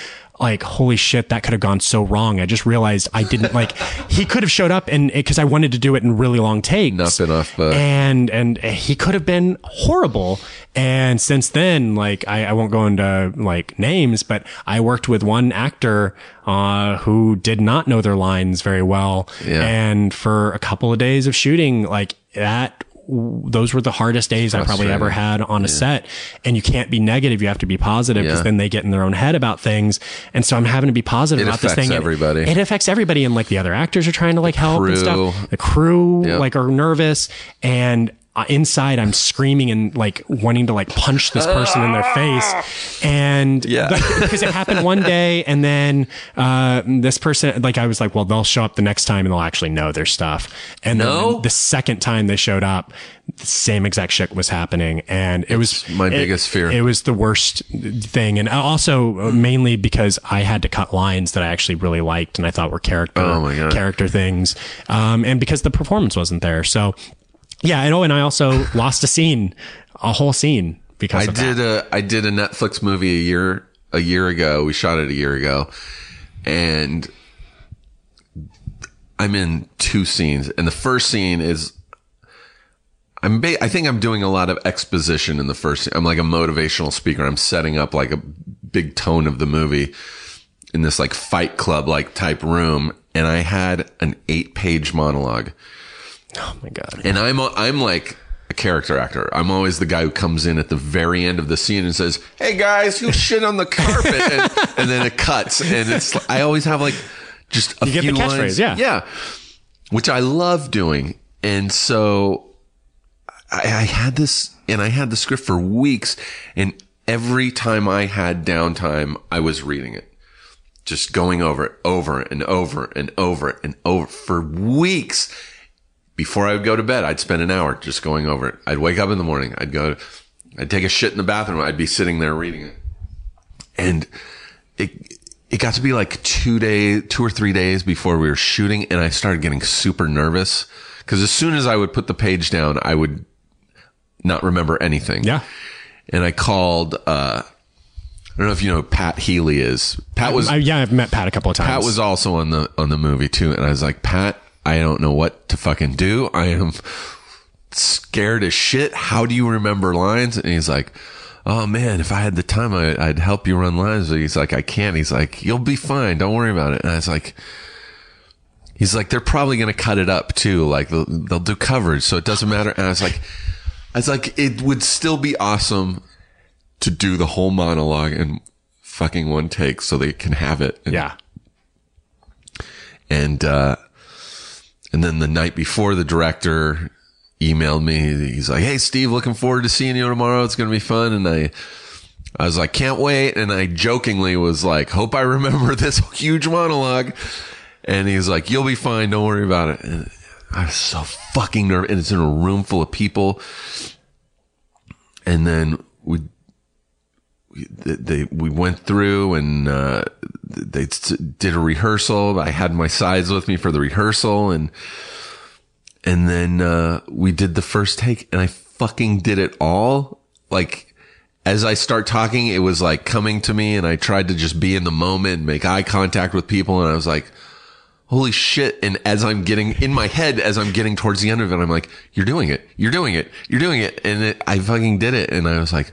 like, holy shit, that could have gone so wrong. I just realized I didn't like, he could have showed up and because I wanted to do it in really long takes. Not enough, uh, and, and he could have been horrible. And since then, like, I, I won't go into like names, but I worked with one actor, uh, who did not know their lines very well. Yeah. And for a couple of days of shooting, like that, those were the hardest days I probably ever had on a set. And you can't be negative. You have to be positive because Yeah. then they get in their own head about things. And so I'm having to be positive It about this thing. Everybody. It affects everybody. And like the other actors are trying to like help and stuff. The crew Yep. like are nervous and inside I'm screaming and like wanting to like punch this person in their face. And Yeah. because it happened one day and then uh, this person like I was like, well, they'll show up the next time and they'll actually know their stuff. And No? then the second time they showed up, the same exact shit was happening, and it was my it- biggest fear. It was the worst thing, and also uh, mainly because I had to cut lines that I actually really liked and I thought were character Oh character things, um, and because the performance wasn't there. So yeah, I know, and I also lost a scene, a whole scene because I of that. did a I did a Netflix movie a year a year ago. We shot it a year ago, and I'm in two scenes. And the first scene is I'm ba- I think I'm doing a lot of exposition in the first. I'm like a motivational speaker. I'm setting up like a big tone of the movie in this like Fight Club like type room, and I had an eight page monologue. Oh my god. And I'm I'm like a character actor. I'm always the guy who comes in at the very end of the scene and says, "Hey guys, who shit on the carpet?" and, and then it cuts, and it's I always have like just a You get few the catchphrase, lines, yeah. yeah, which I love doing. And so I, I had this, and I had the script for weeks, and every time I had downtime, I was reading it just going over it over and over and over and over for weeks. Before I would go to bed, I'd spend an hour just going over it. I'd wake up in the morning. I'd go, I'd take a shit in the bathroom. I'd be sitting there reading it. And it, it got to be like two days, two or three days before we were shooting. And I started getting super nervous because as soon as I would put the page down, I would not remember anything. Yeah. And I called, uh, I don't know if you know who Pat Healy is. Pat was I, yeah, I've met Pat a couple of times. Pat was also on the on the movie too, and I was like, Pat, I don't know what to fucking do. I am scared as shit. How do you remember lines? And he's like, Oh man, if I had the time, I, I'd help you run lines. But he's like, I can't. He's like, You'll be fine. Don't worry about it. And I was like. He's like, they're probably going to cut it up too. Like they'll, they'll do coverage. So it doesn't matter. And I was like, I was like, it would still be awesome to do the whole monologue in fucking one take so they can have it. And yeah. and uh and then the night before the director emailed me. He's like hey steve looking forward to seeing you tomorrow. It's gonna be fun. And i i was like can't wait. And i jokingly was like hope i remember this huge monologue. And he's like you'll be fine. Don't worry about it. And i was so fucking nervous. And it's in a room full of people. And then they, we went through and uh, they s- did a rehearsal. I had my sides with me for the rehearsal, and and then uh, we did the first take, and I fucking did it all like as I start talking, it was like coming to me and I tried to just be in the moment, make eye contact with people. And I was like, holy shit. And as I'm getting in my head, as I'm getting towards the end of it, I'm like, you're doing it. You're doing it. You're doing it. And it, I fucking did it. And I was like,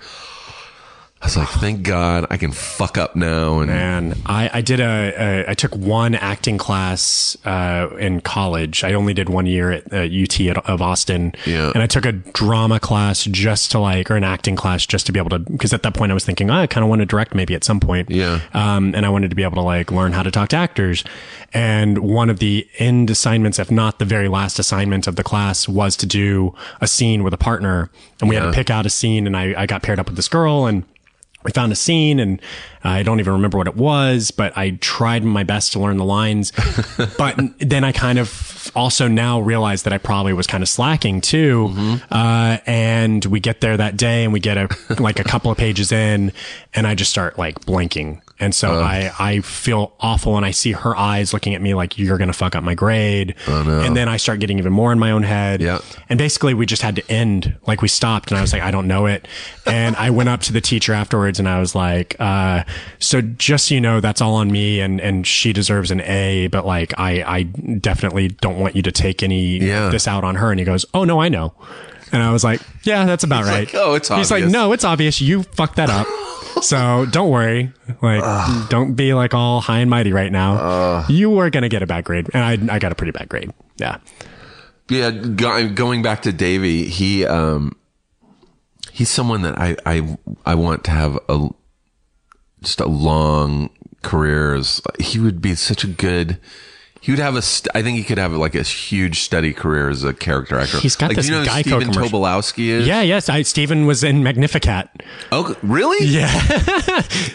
I was like, thank God I can fuck up now. And And I, I did a, a, I took one acting class, uh, in college. I only did one year at uh, UT at, of Austin. Yeah. And I took a drama class just to like, or an acting class just to be able to, cause at that point I was thinking, oh, I kind of want to direct maybe at some point. Yeah. Um, and I wanted to be able to like learn how to talk to actors. And one of the end assignments, if not the very last assignment of the class was to do a scene with a partner. And we had to pick out a scene and I, I got paired up with this girl and we found a scene and I don't even remember what it was, but I tried my best to learn the lines. but then I kind of also now realize that I probably was kind of slacking too. Uh, and we get there that day and we get a, like a couple of pages in and I just start like blinking. And so I, I feel awful and I see her eyes looking at me like you're going to fuck up my grade. Oh no. And then I start getting even more in my own head. Yeah. And basically we just had to end, like we stopped and I was like, I don't know it. And I went up to the teacher afterwards and I was like, uh, so just so you know, that's all on me and, and she deserves an A, but like, I, I definitely don't want you to take any Yeah. this out on her. And he goes, Oh no, I know. And I was like, yeah, that's about right. like, "Oh, it's He's like, obvious." no, it's obvious. You fucked that up. so don't worry. Like, don't be like all high and mighty right now. you were going to get a bad grade. And I, I got a pretty bad grade. Yeah. Yeah, go, going back to Davey, he um he's someone that I I I want to have a just a long career. As he would be such a good. He would have a. St- I think he could have like a huge steady career as a character actor. He's got like, this you know Geico Stephen commercial. Tobolowsky is? Yeah. Yes. I, Stephen was in Magnificat. Oh, really? Yeah.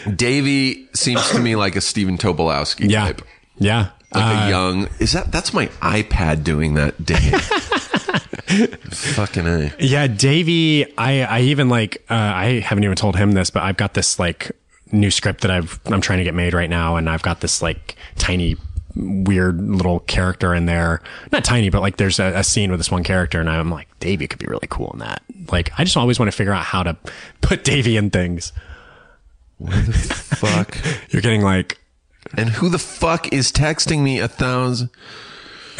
Davey seems to me like a Stephen Tobolowsky Yeah. type. Yeah. Like Uh, a young. Is that that's my iPad doing that? Dave. Fucking a. Yeah, Davey, I, I even like, uh, I haven't even told him this, but I've got this like new script that I've, I'm trying to get made right now. And I've got this like tiny, weird little character in there. Not tiny, but like there's a, a scene with this one character. And I'm like, Davey could be really cool in that. Like, I just always want to figure out how to put Davey in things. What the fuck. You're getting like, And who the fuck is texting me a thousand?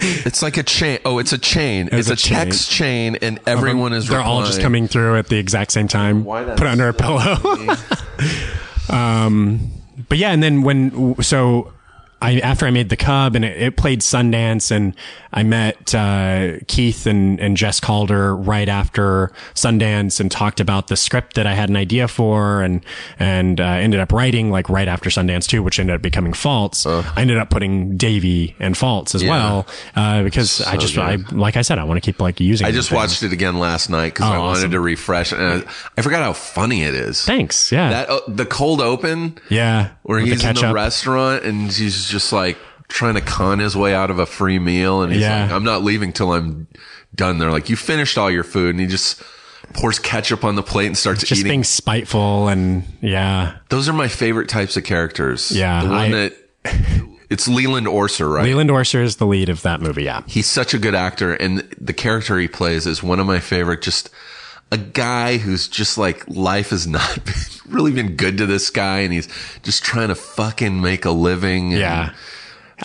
it's like a chain. Oh, it's a chain. It's, a a, text chain, and everyone is. they're all just coming through at the exact same time. Why not? Put that's it under a pillow. um, but yeah, and then when so I after I made the Cub and it, it played Sundance, and I met uh, Keith and and Jess Calder right after Sundance and talked about the script that I had an idea for, and and uh, ended up writing like right after Sundance too, which ended up becoming Faults. I ended up putting Davey and Faults as Yeah. well uh, because I just I like I said I want to keep like using. I just watched it again last night because I Oh, wanted awesome. to refresh, and I, I forgot how funny it is. Thanks. Yeah. That uh, the cold open yeah. where he's in the restaurant and he's just like trying to con his way out of a free meal, and he's Yeah. like, "I'm not leaving till I'm done." They're like, "You finished all your food," and he just pours ketchup on the plate and starts eating. Just eating. being spiteful and yeah. Those are my favorite types of characters. Yeah, the one I- that it's Leland Orser, right? Leland Orser is the lead of that movie. Yeah. He's such a good actor, and the character he plays is one of my favorite. Just a guy who's just like life has not been, really been good to this guy, and he's just trying to fucking make a living. And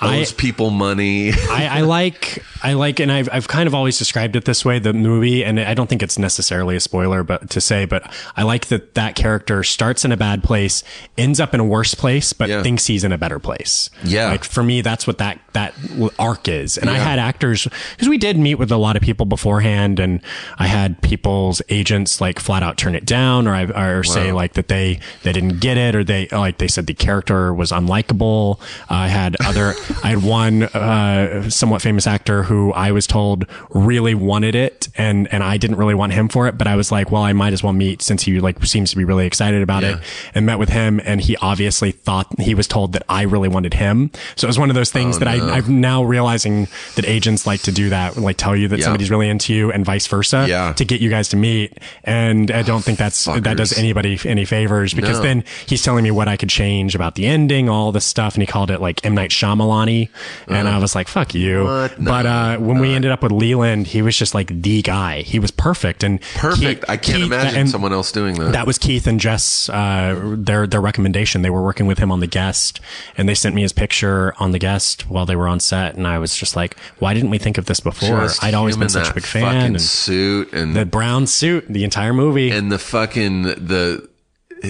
Yeah. I- owes people money. I, I like I like and I've I've kind of always described it this way the movie and I don't think it's necessarily a spoiler but to say but I like that that character starts in a bad place ends up in a worse place but Yeah. thinks he's in a better place Yeah. like for me that's what that that arc is and I had actors because we did meet with a lot of people beforehand and I had people's agents like flat out turn it down or I or say like that they they didn't get it or they like they said the character was unlikable I had other I had one uh, somewhat famous actor who I was told really wanted it and and I didn't really want him for it but I was like well I might as well meet since he like seems to be really excited about it and met with him and he obviously thought he was told that I really wanted him. So it was one of those things that I, I'm now realizing that agents like to do that like tell you that Yeah. somebody's really into you and vice versa Yeah. to get you guys to meet. And I don't think that's that does anybody any favors because No. then he's telling me what I could change about the ending all this stuff. And he called it like M. Night Shyamalan Milani, and I was like, "Fuck you." What? But uh, when we ended up with Leland, he was just like the guy. He was perfect and Perfect. Keith- I can't Keith- imagine and someone else doing that. That was Keith and Jess. Uh, their their recommendation. They were working with him on the guest, and they sent me his picture on the guest while they were on set, and I was just like, "Why didn't we think of this before?" Just I'd always been such a big fan. And suit and the brown suit, the entire movie. and the fucking the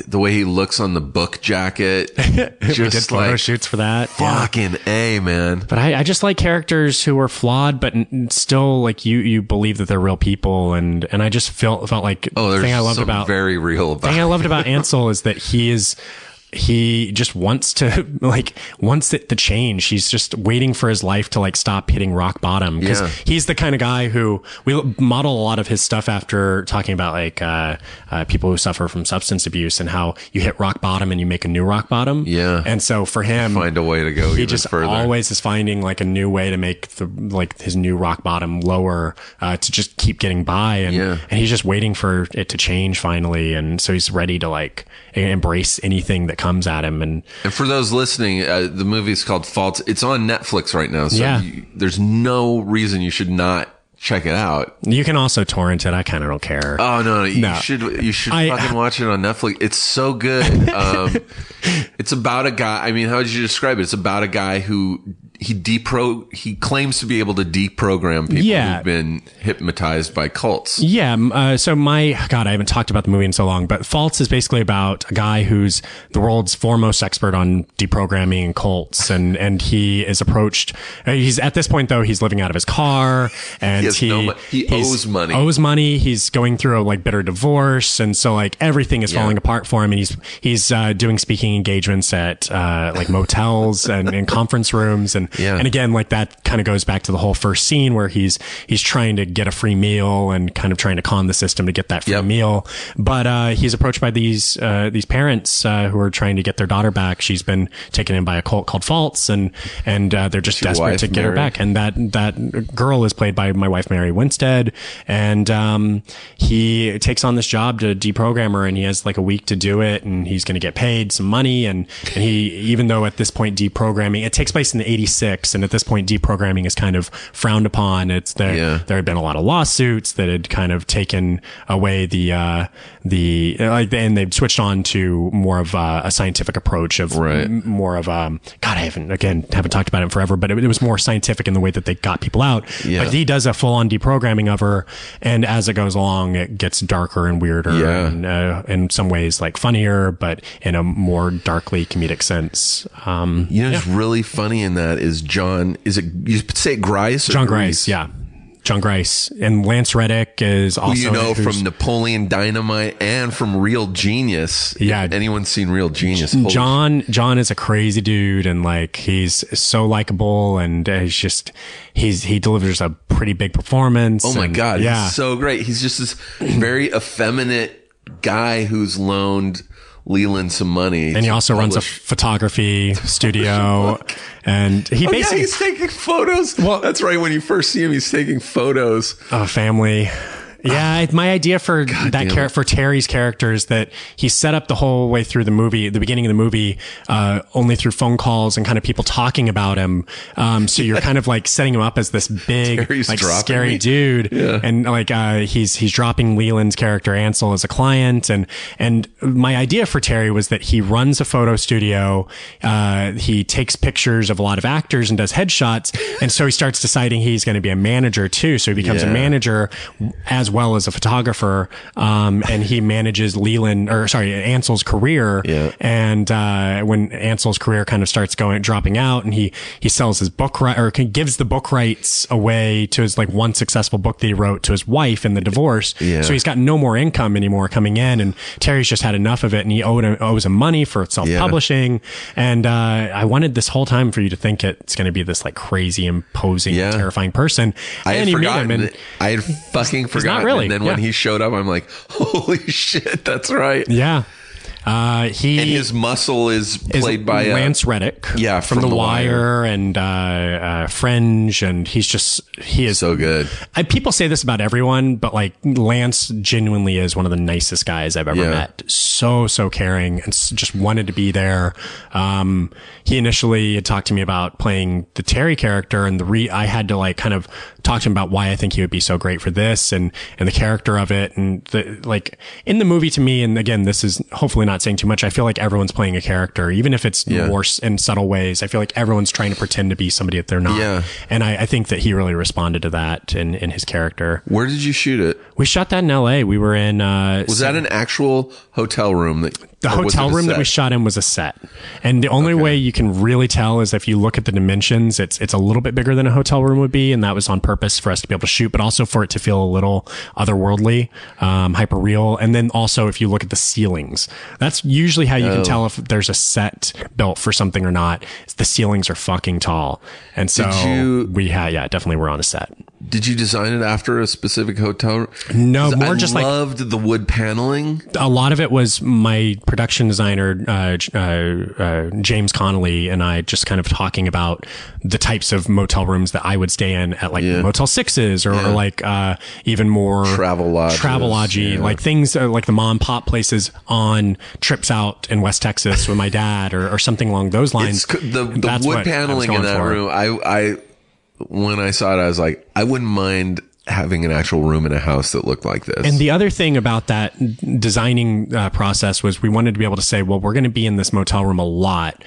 the way he looks on the book jacket. we did just photo like shoots for that. Yeah. fucking a man. But I, I just like characters who are flawed, but n- still like you, you believe that they're real people. And, and I just felt, felt like Oh, the there's thing I loved about, very real about. thing I loved about Ansel is that he is, he just wants to like wants it to change. He's just waiting for his life to like stop hitting rock bottom because Yeah. he's the kind of guy who we model a lot of his stuff after talking about like uh, uh, people who suffer from substance abuse and how you hit rock bottom and you make a new rock bottom. Yeah. and so for him, Find a way to go he just further. always is finding like a new way to make the like his new rock bottom lower uh, to just keep getting by and Yeah. and he's just waiting for it to change finally and so he's ready to like embrace anything that comes at him and And for those listening, uh, the movie is called Faults. It's on Netflix right now, so Yeah. you, there's no reason you should not check it out. you can also torrent it I kind of don't care Oh no, no you No. should you should I- fucking watch it on Netflix. It's so good. Um, it's about a guy. I mean, how would you describe it? It's about a guy who he depro he claims to be able to deprogram people Yeah. who've been hypnotized by cults. Yeah. Uh, so my God, I haven't talked about the movie in so long, but Faults is basically about a guy who's the world's foremost expert on deprogramming and cults, and and he is approached. uh, He's at this point though he's living out of his car, and He he no he owes money. Owes money. He's going through a like bitter divorce, and so like everything is falling apart for him, and he's he's uh, doing speaking engagements at uh, like motels and in conference rooms, and Yeah. and again like that kind of goes back to the whole first scene where he's he's trying to get a free meal and kind of trying to con the system to get that free Yep. meal. But uh, he's approached by these uh, these parents uh, who are trying to get their daughter back. She's been taken in by a cult called Faults and and uh, they're just your desperate wife, to get her back. And that that girl is played by my wife Mary Winstead. And um, he takes on this job to deprogram her and he has like a week to do it and he's going to get paid some money and, and he even though at this point deprogramming it takes place in the 86 and at this point deprogramming is kind of frowned upon it's there Yeah. there had been a lot of lawsuits that had kind of taken away the uh the like and they've switched on to more of uh, a scientific approach of Right. m- more of um god I haven't again haven't talked about it in forever but it, it was more scientific in the way that they got people out Yeah. but he does a full on deprogramming of her and as it goes along it gets darker and weirder Yeah. and uh, in some ways like funnier but in a more darkly comedic sense um You know, what's really funny in that is Jon. Is it you say it Grice? Jon Grice? Grice yeah Jon Grice and Lance Reddick is also Who you know from Napoleon Dynamite and from Real Genius. Yeah. If anyone's seen Real Genius? Jon Jon is a crazy dude and like he's so likable and uh, he's just he's he delivers a pretty big performance. Oh my and- god, yeah. he's so great. He's just this very effeminate guy who's loaned Leland some money. and he also runs a photography studio and he Oh, yeah, basically he's taking photos. Well- that's right. When you first see him, he's taking photos. a family. Yeah, my idea for that character for Terry's character is that he set up the whole way through the movie, the beginning of the movie, uh, only through phone calls and kind of people talking about him. Um, so you're kind of like setting him up as this big, Terry's like scary me. dude, and like uh, he's he's dropping Leland's character Ansel as a client, and and my idea for Terry was that he runs a photo studio, uh, he takes pictures of a lot of actors and does headshots, and so he starts deciding he's going to be a manager too. So he becomes a manager as well as a photographer, um, and he manages Leland or sorry Ansel's career. Yeah. And uh, when Ansel's career kind of starts going dropping out, and he he sells his book right or can- gives the book rights away to his like one successful book that he wrote to his wife in the divorce. Yeah. So he's got no more income anymore coming in, and Terry's just had enough of it, and he owed him, owes him money for self publishing. And uh, I wanted this whole time for you to think it's going to be this like crazy, imposing, Yeah. terrifying person. I and had forgotten. I had fucking forgotten. Really, And then when yeah. he showed up, I'm like, holy shit, that's right. Yeah. Uh, he and his muscle is is played by uh, Lance Reddick. yeah, from, from The, The Wire, and uh, uh, Fringe, and he's just he is so good. I, people say this about everyone, but like Lance genuinely is one of the nicest guys I've ever Yeah. met. So so caring and just wanted to be there. Um, he initially had talked to me about playing the Terry character, and the re I had to like kind of talk to him about why I think he would be so great for this and and the character of it, and the like in the movie to me. And again, this is hopefully not saying too much. I feel like everyone's playing a character, even if it's Yeah. more in subtle ways. I feel like everyone's trying to pretend to be somebody that they're not. Yeah. And I, I think that he really responded to that in, in his character. Where did you shoot it? We shot that in LA. We were in uh, Was that an actual hotel room? That the hotel room that we shot in was a set. And the only way you can really tell is if you look at the dimensions, it's it's a little bit bigger than a hotel room would be, and that was on purpose for us to be able to shoot, but also for it to feel a little otherworldly, um, hyper real. And then also if you look at the ceilings, that's usually how you Oh. can tell if there's a set built for something or not. The ceilings are fucking tall, and so you- we had yeah definitely we're on a set. Did you design it after a specific hotel? No, more I just like- loved the wood paneling. a lot of it was my production designer uh, uh, uh, James Connolly and I just kind of talking about the types of motel rooms that I would stay in at like Yeah. Motel Sixes or, or like uh, even more Travel Travelodgy, yeah. like things uh, like the mom and pop places on trips out in West Texas with my dad or, or something along those lines. It's the the wood what I was paneling in that for. room. I I when I saw it, I was like, I wouldn't mind having an actual room in a house that looked like this. And the other thing about that designing uh, process was we wanted to be able to say, well, we're going to be in this motel room a lot.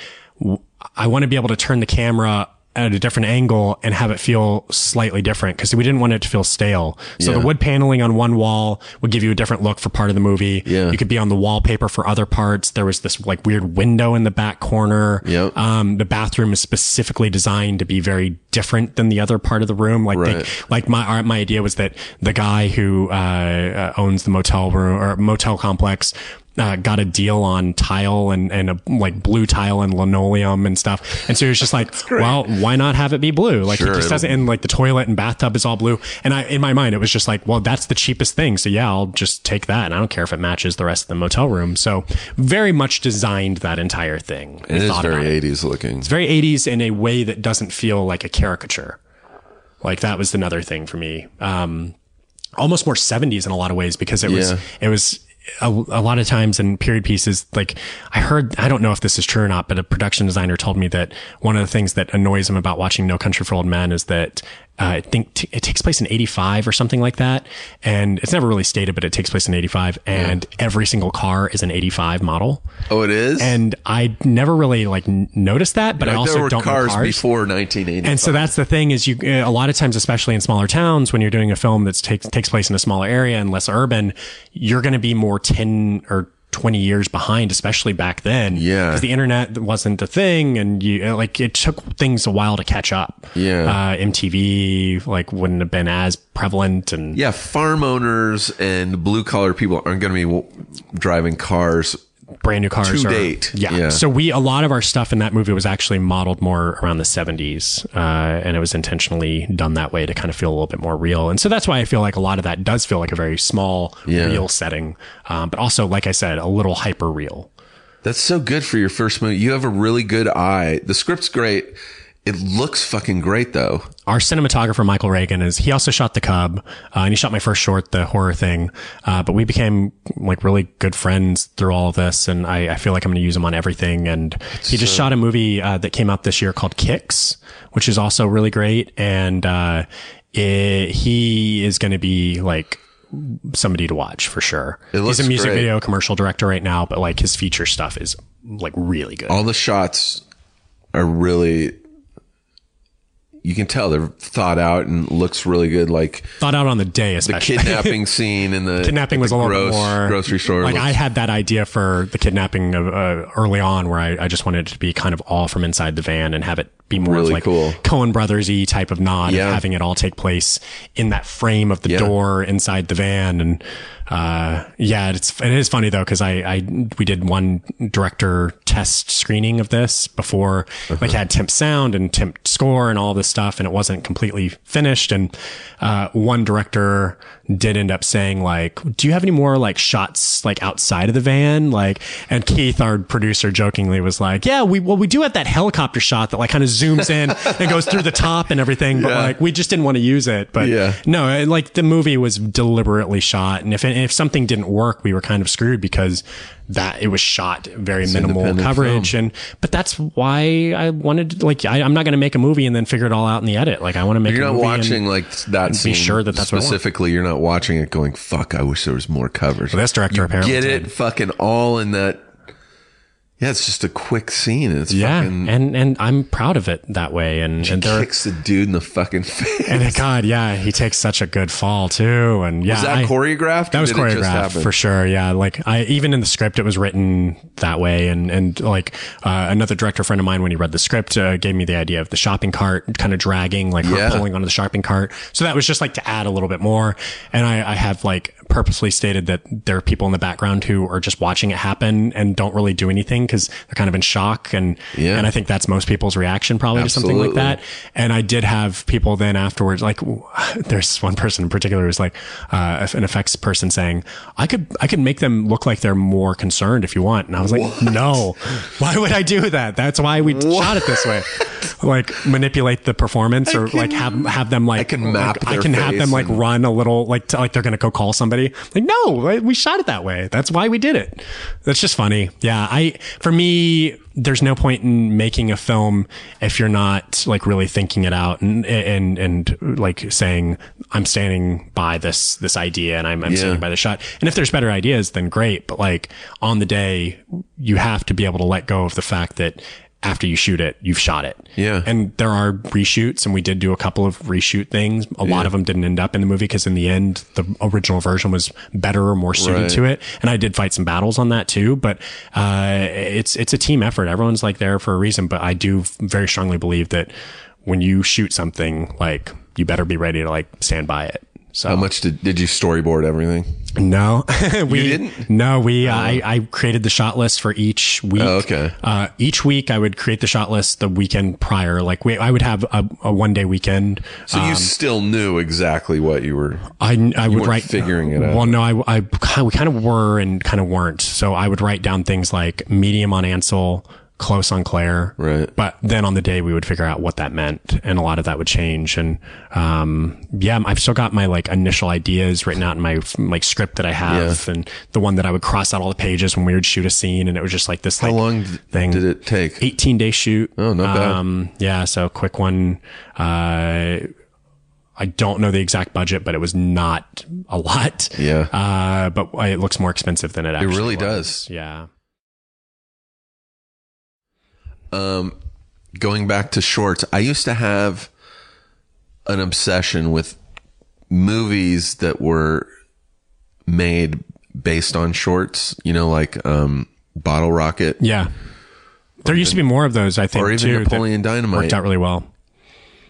I want to be able to turn the camera at a different angle and have it feel slightly different because we didn't want it to feel stale. So Yeah. the wood paneling on one wall would give you a different look for part of the movie. Yeah. You could be on the wallpaper for other parts. There was this like weird window in the back corner. Yep. Um, the bathroom is specifically designed to be very different than the other part of the room. Like, they, like my our, my idea was that the guy who uh, uh, owns the motel room or motel complex. Uh, got a deal on tile and, and a, like blue tile and linoleum and stuff. And so he was just like, well, why not have it be blue? Like Sure, he just doesn't, and like the toilet and bathtub is all blue. And I, in my mind, it was just like, well, that's the cheapest thing. So yeah, I'll just take that. And I don't care if it matches the rest of the motel room. So very much designed that entire thing. It is thought about very it. 80s looking. It's very 80s in a way that doesn't feel like a caricature. Like that was another thing for me. Um, almost more 70s in a lot of ways because it was, Yeah. it was a, a lot of times in period pieces, like I heard, I don't know if this is true or not, but a production designer told me that one of the things that annoys him about watching No Country for Old Men is that Uh, I think t- it takes place in 85 or something like that. And it's never really stated, but it takes place in 85 and every single car is an 85 model. Oh, it is. And I never really like n- noticed that, but I also there were don't cars, know cars before 1980. and so that's the thing is you uh, a lot of times especially in smaller towns when you're doing a film that takes takes place in a smaller area and less urban you're going to be more 10 or 20 years behind especially back then Yeah. because the internet wasn't a thing and you like it took things a while to catch up Yeah. uh, mtv like wouldn't have been as prevalent and yeah, farm owners and blue collar people aren't going to be w- driving cars. Brand new cars To are- date, Yeah. yeah. So we a lot of our stuff in that movie was actually modeled more around the 70s, uh, and it was intentionally done that way to kind of feel a little bit more real. And so that's why I feel like a lot of that does feel like a very small, Yeah. real setting, um, but also, like I said, a little hyper real. That's so good for your first movie. You have a really good eye. The script's great. It looks fucking great though. Our cinematographer Michael Ragen is he also shot The Cub, uh, and he shot my first short, the horror thing. Uh, but we became like really good friends through all of this, and I, I feel like I'm going to use him on everything. And he just shot a movie uh, that came out this year called Kicks, which is also really great. And uh, it, he is going to be like somebody to watch for sure. It looks He's a music great. video commercial director right now, but like his feature stuff is like really good. All the shots are really you can tell they're thought out and looks really good like Thought out on the day, especially. the kidnapping scene in the kidnapping at was a little gross, more grocery store Like looks- I had that idea for the kidnapping of uh, early on, where I, I just wanted it to be kind of all from inside the van and have it be more Really like cool. Coen Brothers y type of nod Yeah. of having it all take place in that frame of the Yeah. door inside the van. And, uh, yeah, it's, it is funny though, cause I, I, we did one director test screening of this before, Uh-huh. like had temp sound and temp score and all this stuff. And it wasn't completely finished. And, uh, one director did end up saying like, do you have any more like shots like outside of the van? Like, and Keith, our producer jokingly was like, yeah, we, well, we do have that helicopter shot that like kind of zooms in and goes through the top and everything. But Yeah. like, we just didn't want to use it. But Yeah. no, it- like the movie was deliberately shot. And if, if something didn't work, we were kind of screwed because that it was shot very minimal coverage. film. And, but that's why I wanted, like, I, I'm not going to make a movie and then figure it all out in the edit. Like, I want to make You're a not movie and- watching like that be sure that that's specifically. You're not watching it going, "Fuck, I wish there was more coverage." Well, this director You apparently get did. it, fucking all in that. Yeah, it's just a quick scene. And it's yeah. fucking. and, and I'm proud of it that way. And, and there, kicks the dude in the fucking face. and God, yeah, he takes such a good fall too. And yeah, was that I- choreographed? That was choreographed for sure. Yeah, like I even in the script, it was written that way. And and like uh, another director friend of mine, when he read the script, uh, gave me the idea of the shopping cart kind of dragging, like her Yeah. pulling onto the shopping cart. So that was just like to add a little bit more. And I, I have like purposely stated that there are people in the background who are just watching it happen and don't really do anything because they're kind of in shock. And Yeah. and I think that's most people's reaction probably to something like that. And I did have people then afterwards, like there's one person in particular who's like uh, an effects person saying, "I could I could make them look like they're more concerned if you want." And I was like, "No, why would I do that? That's why we shot it this way." Like manipulate the performance, or like have have them like I can map like, I can have them like and- run a little like to, like they're gonna go call somebody. Like no, we shot it that way. That's why we did it. That's just funny. Yeah, I for me there's no point in making a film if you're not like really thinking it out and and and like saying I'm standing by this this idea and I'm, I'm Yeah. standing by the shot. And if there's better ideas, then great. But like on the day, you have to be able to let go of the fact that after you shoot it, you've shot it. Yeah. And there are reshoots, and we did do a couple of reshoot things. A lot of them didn't end up in the movie because in the end, the original version was better or more suited Right. to it. And I did fight some battles on that too. But uh, it's it's a team effort. Everyone's like there for a reason. But I do very strongly believe that when you shoot something, like you better be ready to like stand by it. So How much did did you storyboard everything? no, we didn't? No, we. I, I created the shot list for each week. Oh, okay. Uh, each week, I would create the shot list the weekend prior. Like we, I would have a, a one day weekend. So you still knew exactly what you were. I, I would write figuring it out. Well, no, I, I, we kind of were and kind of weren't. So I would write down things like medium on Ansel, close on Claire. Right. But then on the day we would figure out what that meant, and a lot of that would change. And um, yeah, I've still got my like initial ideas written out in my like script that I have, and the one that I would cross out all the pages when we would shoot a scene, and it was just like this. How like, long thing. did it take? 18 day shoot. Oh, not bad. Um, yeah, so quick one. Uh, I don't know the exact budget, but it was not a lot. Yeah. Uh, but it looks more expensive than it actually It really was. does. Yeah. Um, going back to shorts, I used to have an obsession with movies that were made based on shorts. You know, like um, Bottle Rocket Yeah. There used to be more of those, I think, or even too. Napoleon Dynamite. worked out really well.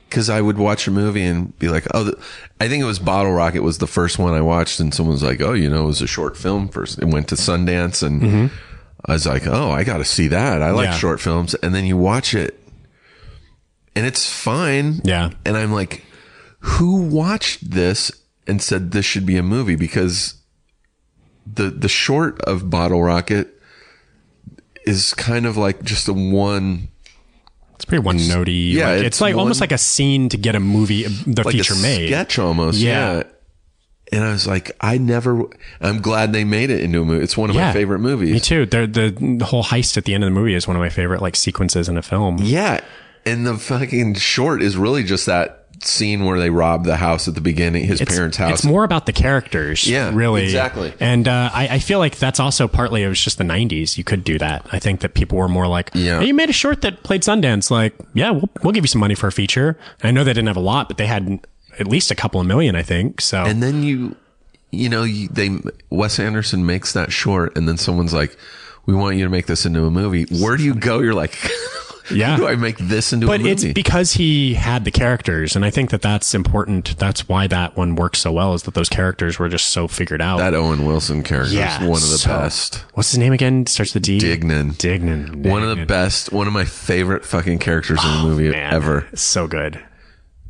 because I would watch a movie and be like, oh, I think it was Bottle Rocket was the first one I watched, and someone was like, oh, you know, it was a short film first. It went to Sundance, and I was like, oh, I got to see that. I like. Yeah. short films, and then you watch it, and it's fine. Yeah. and I'm like, who watched this and said this should be a movie? Because the the short of Bottle Rocket is kind of like just a one It's pretty one notey. yeah, like, it's, it's like almost like a scene to get a movie, the like feature a made. sketch almost. Yeah. Yeah. And I was like, I never. I'm glad they made it into a movie. It's one of my favorite movies. Me too. The, the the whole heist at the end of the movie is one of my favorite like sequences in a film. Yeah, and the fucking short is really just that scene where they rob the house at the beginning, his parents' house. It's more about the characters. Yeah, really. exactly. And uh, I, I feel like that's also partly it was just the '90s. You could do that. I think that people were more like, Yeah. hey, you made a short that played Sundance. Like, yeah, we'll, we'll give you some money for a feature. And I know they didn't have a lot, but they had at least a couple of million, I think. So and then you, you know, you, they Wes Anderson makes that short, and then someone's like, "We want you to make this into a movie." Where do you go? You're like, Yeah. Do I make this into a movie? but movie? it's because he had the characters and i think that that's important that's why that one works so well is that those characters were just so figured out that Owen Wilson character yeah is one of the so- best. what's his name again starts with d Dignan. dignan One of the best, one of my favorite fucking characters in the oh, movie Oh, Man, ever. so good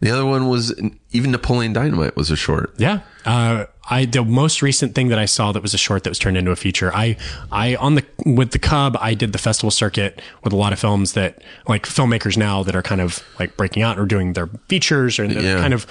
The other one was even Napoleon Dynamite was a short. Yeah. Uh, I the most recent thing that I saw that was a short that was turned into a feature. I I on the with the Cub, I did the festival circuit with a lot of films that like filmmakers now that are kind of like breaking out or doing their features or Yeah. kind of.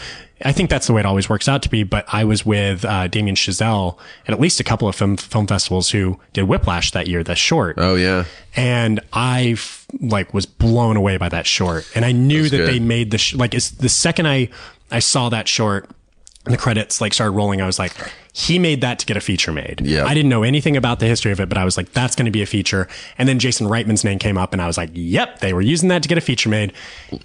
I think that's the way it always works out to be. But I was with uh, Damien Chazelle at at least a couple of film film festivals who did Whiplash that year, the short Oh yeah. and I like was blown away by that short. And I knew that they made the sh- like it's the second I I saw that short and the credits like started rolling, I was like, he made that to get a feature made. Yeah. I didn't know anything about the history of it, but I was like, that's going to be a feature. And then Jason Reitman's name came up, and I was like, yep, they were using that to get a feature made.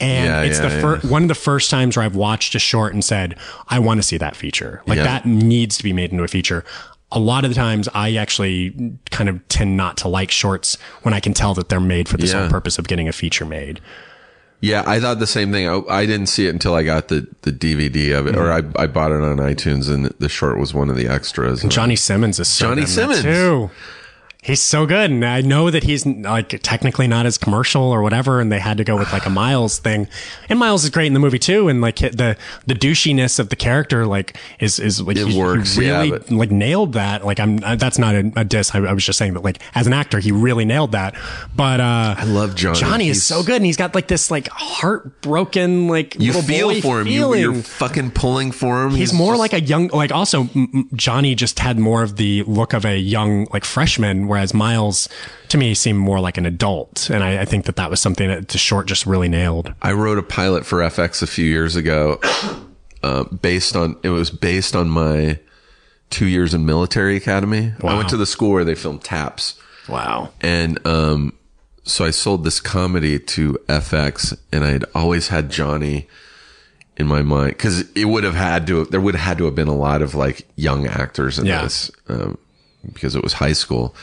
And Yeah, it's yeah, the fir- one of the first times where I've watched a short and said, I want to see that feature. Like Yeah. that needs to be made into a feature. A lot of the times I actually kind of tend not to like shorts when I can tell that they're made for the sole purpose of getting a feature made. Yeah, I thought the same thing. I, I didn't see it until I got the, the DVD of it, or I, I bought it on iTunes, and the short was one of the extras. Johnny Simmons is so Johnny good in that Simmons. too. He's so good, and I know that he's like technically not as commercial or whatever, and they had to go with like a Miles thing. And Miles is great in the movie too, and like the the douchiness of the character like is is like It he, he works, yeah, really but- like nailed that. Like I'm that's not a, a diss. I, I was just saying that like as an actor, he really nailed that. But uh, I love Johnny. Johnny is so good, and he's got like this like heartbroken like you little feel boy for him. You, feeling. you're fucking pulling for him. He's more like a young, like also Johnny just had more of the look of a young, like freshman, whereas Miles to me seemed more like an adult. And I, I think that that was something that the short just really nailed. I wrote a pilot for FX a few years ago, uh, based on it was based on my two years in military academy. I went to the school where they filmed taps. Wow. And um, so I sold this comedy to FX, and I had always had Johnny in my mind because it would have had to. There would have had to have been a lot of like young actors in Yeah. this um, because it was high school,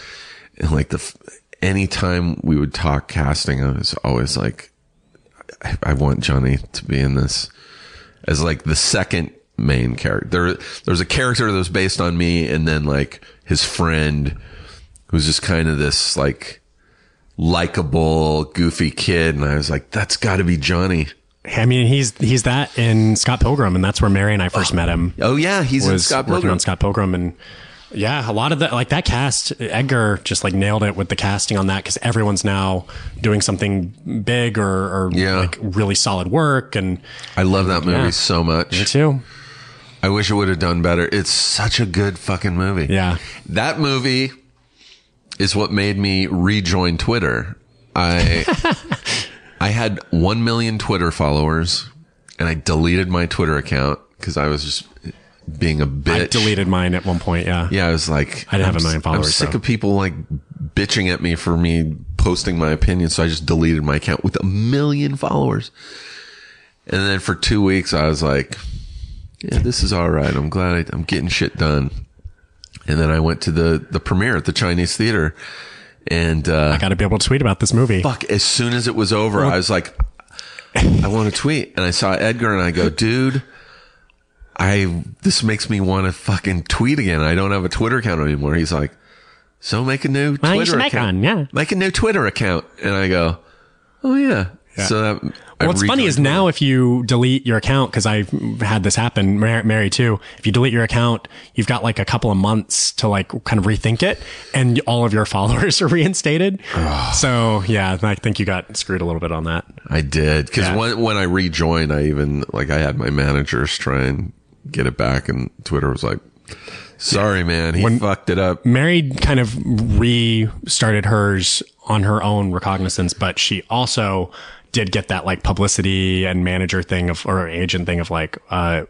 and like the anytime we would talk casting, I was always like, I, I want Johnny to be in this as like the second main character. There, there's a character that was based on me, and then like his friend, who's just kind of this like likable, goofy kid, and I was like, that's got to be Johnny. I mean, he's he's that in Scott Pilgrim, and that's where Mary and I first oh, met him. Oh yeah, he's in Was Scott working Pilgrim. on Scott Pilgrim, and yeah, a lot of that, like that cast, Edgar just like nailed it with the casting on that because everyone's now doing something big or, or Yeah. like really solid work, and I love that movie Yeah. so much. me too. I wish it would have done better. It's such a good fucking movie. Yeah. That movie is what made me rejoin Twitter. I I had 1 million Twitter followers and I deleted my Twitter account cuz I was just being a bitch. I deleted mine at one point. Yeah. Yeah, I was like I didn't have a million followers, I'm sick though. of people like bitching at me for me posting my opinion, so I just deleted my account with a million followers. And then for 2 weeks I was like yeah, this is all right. I'm glad I, I'm getting shit done. And then I went to the the premiere at the Chinese theater, and uh, I got to be able to tweet about this movie. fuck, as soon as it was over, I was like, I want to tweet, and I saw Edgar, and I go, dude. I this makes me want to fucking tweet again. I don't have a Twitter account anymore. He's like, so make a new Well, you Twitter should make account. one, yeah. make a new Twitter account. And I go, oh yeah. So that I What's funny is Twitter. now if you delete your account, because I've had this happen, Mary, Mary too. If you delete your account, you've got like a couple of months to like kind of rethink it, and all of your followers are reinstated. so yeah, I think you got screwed a little bit on that. I did because Yeah. when when I rejoined, I even like I had my managers try and get it back, and Twitter was like, "Sorry, man, he fucked it up." Mary kind of restarted hers on her own recognizance, but she also did get that like publicity and manager thing of or agent thing of like, uh,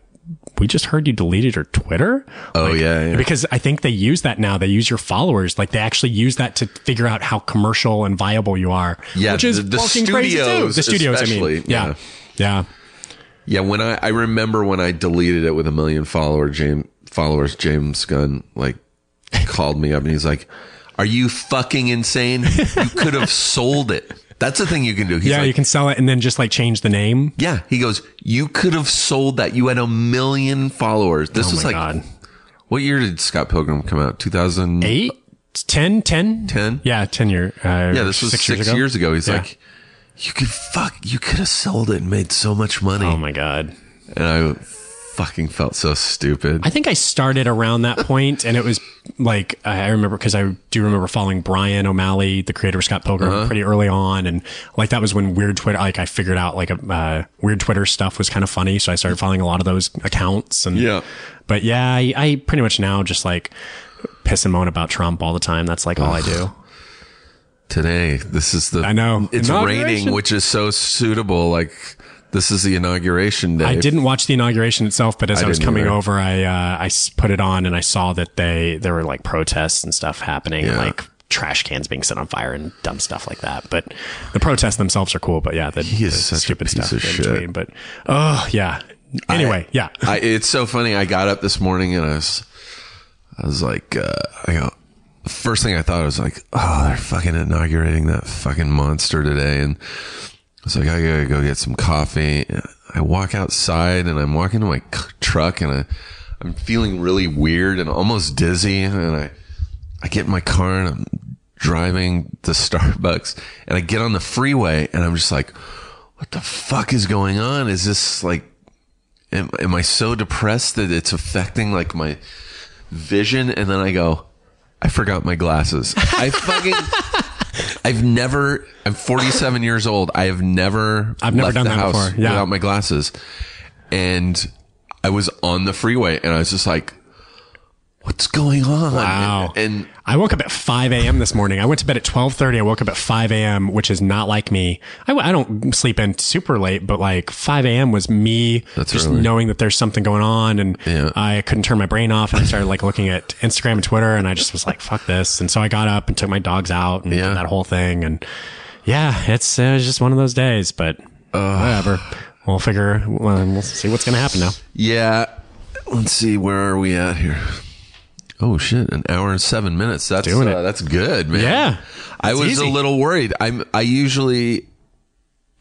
we just heard you deleted your Twitter. Oh, Like, yeah, yeah. because I think they use that now. They use your followers, like they actually use that to figure out how commercial and viable you are. Yeah, which is the- the fucking crazy too. studios The studios, I mean, yeah, yeah. yeah. Yeah, when I I remember when I deleted it with a million follower James followers, James Gunn like called me up and he's like, "Are you fucking insane? You could have sold it." That's the thing you can do. He's yeah, like, you can sell it and then just like change the name. yeah. He goes, you could have sold that. You had a million followers. This Oh was my like, God. what year did Scott Pilgrim come out? 2000. Eight, 10, 10? 10? Yeah, 10 year. Uh, Yeah, this was six, years, ago. He's Yeah. like, you could fuck, you could have sold it and made so much money. Oh my God. and I fucking felt so stupid. I think I started around that point, and it was like I remember because I do remember following Bryan O'Malley, the creator of Scott Pilgrim, Uh-huh. pretty early on, and like that was when weird Twitter. Like I figured out like a uh, weird Twitter stuff was kind of funny, so I started following a lot of those accounts. And Yeah. but yeah, I, I pretty much now just like piss and moan about Trump all the time. That's like all I do. Today, this is the I know. it's raining, which is so suitable. Like this is the inauguration day. I didn't watch the inauguration itself, but as I, was coming either. over, I uh, I put it on and I saw that they there were like protests and stuff happening, and Yeah. like trash cans being set on fire and dumb stuff like that. But the protests themselves are cool. But yeah, the, the stupid stuff in shit. between. But oh yeah. Anyway, yeah. I, it's so funny. I got up this morning and I was, I was like, uh, I go, first thing I thought was like, oh, they're fucking inaugurating that fucking monster today. And I was like, I gotta go get some coffee. I walk outside and I'm walking to my truck and I, I'm feeling really weird and almost dizzy. And I, I get in my car and I'm driving to Starbucks and I get on the freeway and I'm just like, what the fuck is going on? Is this like, am, am I so depressed that it's affecting like my vision? And then I go, I forgot my glasses. I fucking, I've never, I'm 47 years old. I have never, I've never done the that house before. Yeah. without my glasses. And I was on the freeway and I was just like, what's going on? Wow. And, and I woke up at 5 a.m. this morning. I went to bed at 12:30. I woke up at 5 a.m., which is not like me. I, I don't sleep in super late, but like 5 a.m. was me That's just early. knowing that there's something going on, and Yeah. I couldn't turn my brain off. And I started like looking at Instagram and Twitter, and I just was like, "Fuck this!" And so I got up and took my dogs out and Yeah. that whole thing. And yeah, it's uh, just one of those days, but whatever. We'll figure. Well, we'll see what's gonna happen now. yeah, let's see, where are we at here? Oh shit, an hour and seven minutes. That's Doing uh, that's good, man. Yeah, I was easy. a little worried. I'm I usually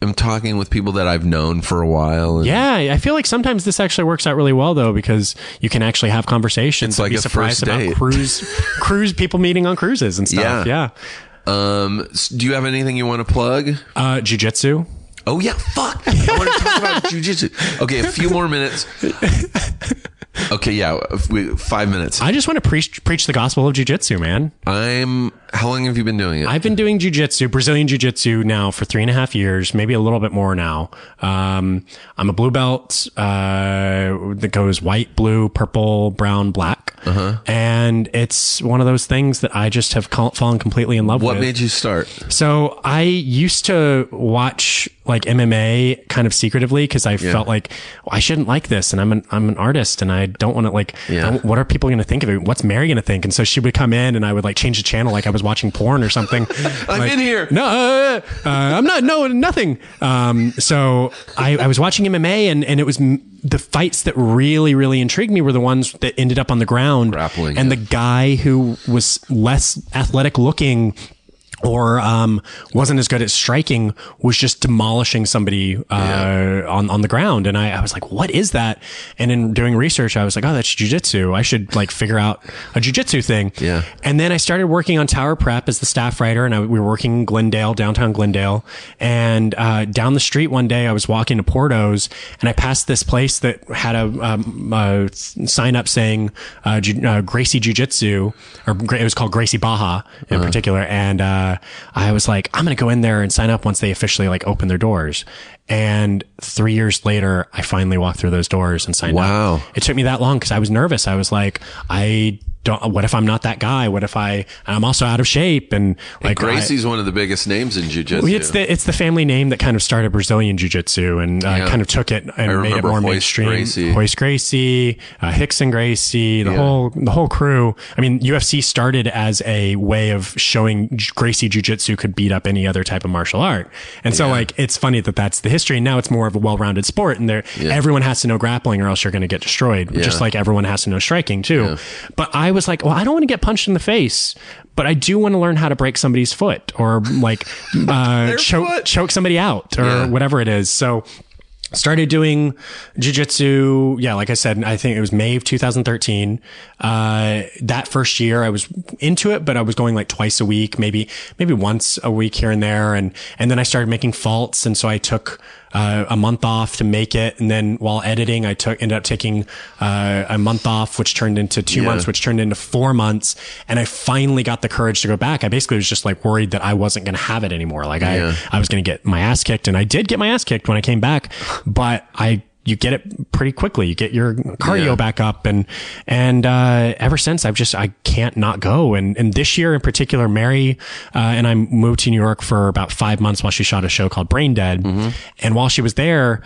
am talking with people that I've known for a while. And Yeah, I feel like sometimes this actually works out really well though because you can actually have conversations. It's like be a surprised first about date. cruise cruise people meeting on cruises and stuff. Yeah. Yeah, Um, s- do you have anything you want to plug? uh, jujitsu. Oh yeah, fuck. I want to talk about jujitsu. Okay, a few more minutes. Okay, yeah, we, five minutes. I just want to preach preach the gospel of jujitsu, man. I'm. How long have you been doing it? I've been doing jujitsu, Brazilian jujitsu now for three and a half years, maybe a little bit more now. Um, I'm a blue belt uh, that goes white, blue, purple, brown, black, Uh-huh. and it's one of those things that I just have call- fallen completely in love what with. What made you start? So I used to watch like MMA kind of secretively because I felt like well, I shouldn't like this, and I'm an I'm an artist, and I don't want to like. Yeah. What are people going to think of it? What's Mary going to think? And so she would come in, and I would like change the channel like I was watching porn or something. I'm Like, in here. No, uh, uh, I'm not. No, nothing. Um, so I, I was watching MMA, and and it was m- the fights that really really intrigued me were the ones that ended up on the ground, Grappling, and yeah. the guy who was less athletic looking or um, wasn't as good at striking was just demolishing somebody uh, on on the ground, and I, I was like, "What is that?" And in doing research, I was like, "Oh, that's jujitsu. I should like figure out a jujitsu thing." Yeah. And then I started working on Tower Prep as the staff writer, and I, we were working in Glendale, downtown Glendale. And uh, down the street one day, I was walking to Porto's, and I passed this place that had a, um, a sign up saying uh, Ju- uh, Gracie Jiu Jitsu, or it was called Gracie Barra in particular. And I was like, I'm going to go in there and sign up once they officially like open their doors. And three years later, I finally walked through those doors and signed Wow. up. It took me that long because I was nervous. I was like, I don't. What if I'm not that guy? What if I? I'm also out of shape and like I- Gracie's one of the biggest names in jujitsu. it's the it's the family name that kind of started Brazilian Jiu Jitsu and uh, Yeah. kind of took it and made it more Royce mainstream. Gracie. Royce Gracie, uh, Rickson Gracie, the whole the whole crew. I mean, UFC started as a way of showing Gracie Jiu Jitsu could beat up any other type of martial art, and so like it's funny that that's the history. And now it's more of a well-rounded sport, and there everyone has to know grappling, or else you're going to get destroyed. Just like everyone has to know striking too. But I was like, well, I don't want to get punched in the face, but I do want to learn how to break somebody's foot or like uh, choke foot. choke somebody out or Yeah. whatever it is. So started doing jujitsu. Yeah, like I said, I think it was May of 2013. Uh, that first year I was into it, but I was going like twice a week, maybe, maybe once a week here and there. And, and then I started making faults. And so I took, uh, a month off to make it. And then while editing, I took, ended up taking, uh, a month off, which turned into two months, which turned into four months. And I finally got the courage to go back. I basically was just like worried that I wasn't going to have it anymore. Like I, I was going to get my ass kicked and I did get my ass kicked when I came back, but I, you get it pretty quickly. You get your cardio Yeah. back up and, and, uh, ever since I've just, I can't not go. And, and this year in particular, Mary, uh, and I moved to New York for about five months while she shot a show called Brain Dead. And while she was there,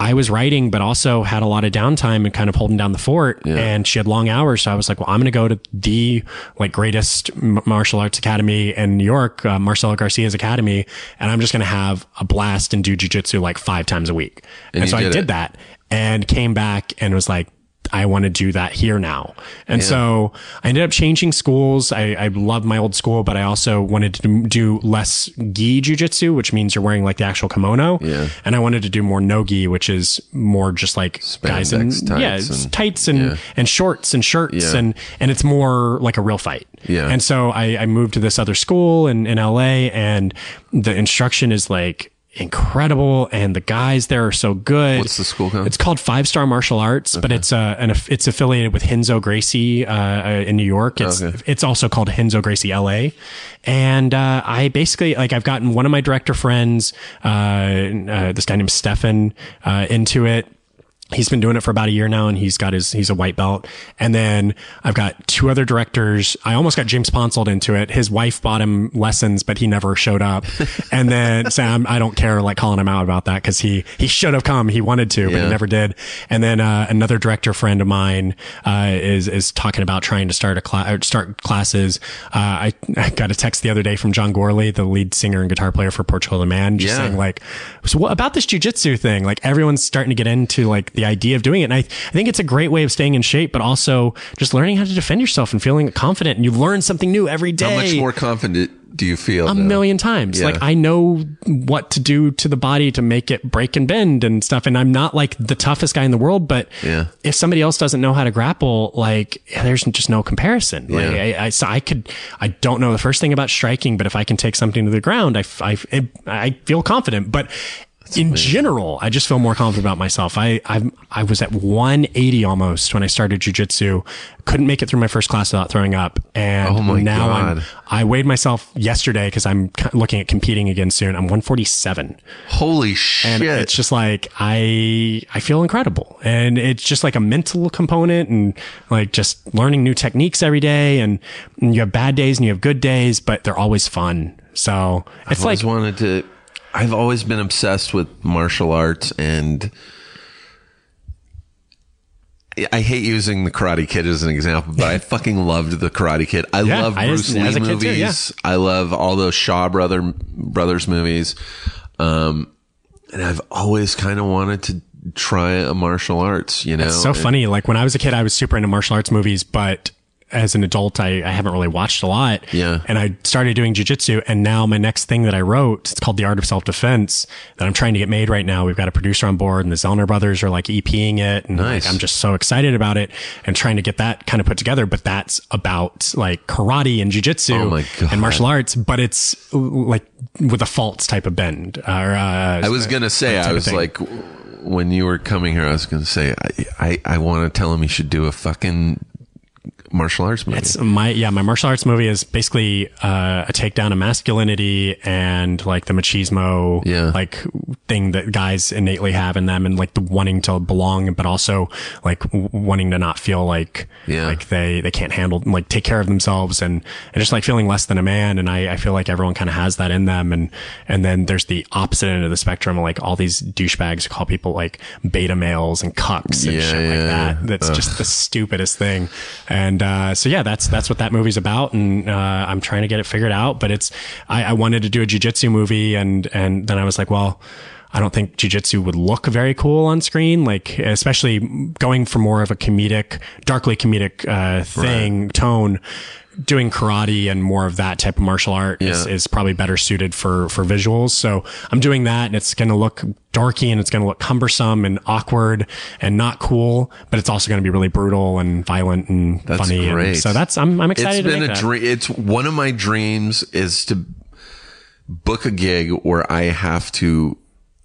I was writing, but also had a lot of downtime and kind of holding down the fort. And she had long hours. So I was like, well, I'm going to go to the like greatest martial arts academy in New York, uh, Marcelo Garcia's academy. And I'm just going to have a blast and do jujitsu like five times a week. And, you so I did did it. that and came back and was like, I want to do that here now. And so I ended up changing schools. I, I love my old school, but I also wanted to do less gi jujitsu, which means you're wearing like the actual kimono. Yeah. And I wanted to do more no gi, which is more just like guys in Spandex yeah, tights and- tights and, yeah. and shorts and shirts Yeah. and, and it's more like a real fight. Yeah. And so I, I moved to this other school in, in LA and the instruction is like incredible and the guys there are so good. What's the school called? It's called Five Star Martial Arts, but it's uh, an it's affiliated with Renzo Gracie uh, uh, in New York. It's Okay. it's also called Renzo Gracie LA, and uh, I basically like I've gotten one of my director friends, uh, uh, this guy named Stefan, uh, into it. He's been doing it for about a year now and he's got his, he's a white belt. And then I've got two other directors. I almost got James Ponsoldt into it. His wife bought him lessons, but he never showed up. and then Sam, I don't care like calling him out about that because he, he should have come. He wanted to, but Yeah. he never did. And then, uh, another director friend of mine, uh, is, is talking about trying to start a class, start classes. Uh, I, I got a text the other day from John Gourley, the lead singer and guitar player for Portugal the Man, just Yeah. saying like, so what about this jujitsu thing? Like everyone's starting to get into like the idea of doing it. And I, I think it's a great way of staying in shape, but also just learning how to defend yourself and feeling confident. And you learn something new every day. How much more confident do you feel? a now? million times. Yeah. Like I know what to do to the body to make it break and bend and stuff. And I'm not like the toughest guy in the world, but Yeah. if somebody else doesn't know how to grapple, like there's just no comparison. Like Yeah. I, I, so I could, I don't know the first thing about striking, but if I can take something to the ground, I, I, I feel confident. But in general, I just feel more confident about myself. I, I, I was at 180 almost when I started jujitsu. Couldn't make it through my first class without throwing up. And Oh now I'm, I weighed myself yesterday because I'm looking at competing again soon. I'm 147. Holy shit! And it's just like, I, I feel incredible. And it's just like a mental component and like just learning new techniques every day. And, and you have bad days and you have good days, but they're always fun. So it's I've like, always wanted to. I've always been obsessed with martial arts, and I hate using the Karate Kid as an example, but I fucking loved the Karate Kid. I Yeah, love Bruce just- Lee kid too, movies. yeah. I love all those Shaw brother brothers movies, um, and I've always kind of wanted to try a martial arts. You know, It's so And- funny. Like when I was a kid, I was super into martial arts movies, but as an adult, I, I haven't really watched a lot. Yeah. And I started doing jujitsu. And now my next thing that I wrote, it's called The Art of Self Defense that I'm trying to get made right now. We've got a producer on board and the Zellner brothers are like EPing it. And Nice. like, I'm just so excited about it and trying to get that kind of put together. But that's about like karate and jujitsu Oh and martial arts, but it's like with a false type of bend. Or, uh, I was gonna say, I was like, when you were coming here, I was gonna say, I, I, I want to tell him he should do a fucking martial arts movie. It's my yeah, my martial arts movie is basically uh, a takedown of masculinity and like the machismo Yeah. like thing that guys innately have in them, and like the wanting to belong, but also like w- wanting to not feel like Yeah. like they they can't handle like take care of themselves and and just like feeling less than a man. And I I feel like everyone kind of has that in them, and and then there's the opposite end of the spectrum, like all these douchebags call people like beta males and cucks and Yeah, shit like that. That's just the stupidest thing. And uh, so yeah, that's that's what that movie's about. And uh, I'm trying to get it figured out. But it's I, I wanted to do a jujitsu movie, and and then I was like, well. I don't think jujitsu would look very cool on screen, like especially going for more of a comedic, darkly comedic uh, thing tone. Doing karate and more of that type of martial art is, Yeah. is probably better suited for for visuals. So I'm doing that, and it's going to look dorky and it's going to look cumbersome and awkward and not cool, but it's also going to be really brutal and violent and That's funny. And so that's I'm I'm excited. It's been a dream. It's one of my dreams is to book a gig where I have to,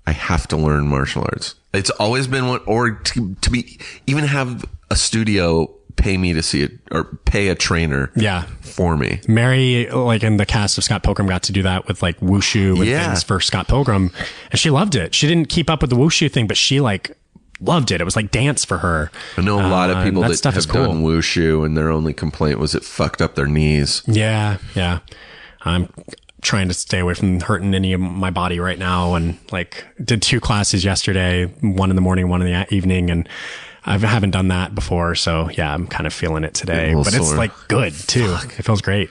I have to learn martial arts. It's always been one, or to, to be, even have a studio pay me to see it or pay a trainer Yeah. for me. Mary, like in the cast of Scott Pilgrim, got to do that with like wushu and Yeah. things for Scott Pilgrim, and she loved it. She didn't keep up with the wushu thing, but she like loved it. It was like dance for her. I know a lot Uh, of people that that, stuff have cool. done wushu and their only complaint was it fucked up their knees. Yeah, yeah. I'm trying to stay away from hurting any of my body right now, and like did two classes yesterday, one in the morning, one in the evening, and. I haven't done that before, so yeah, I'm kind of feeling it today. But it's like good too. It feels great.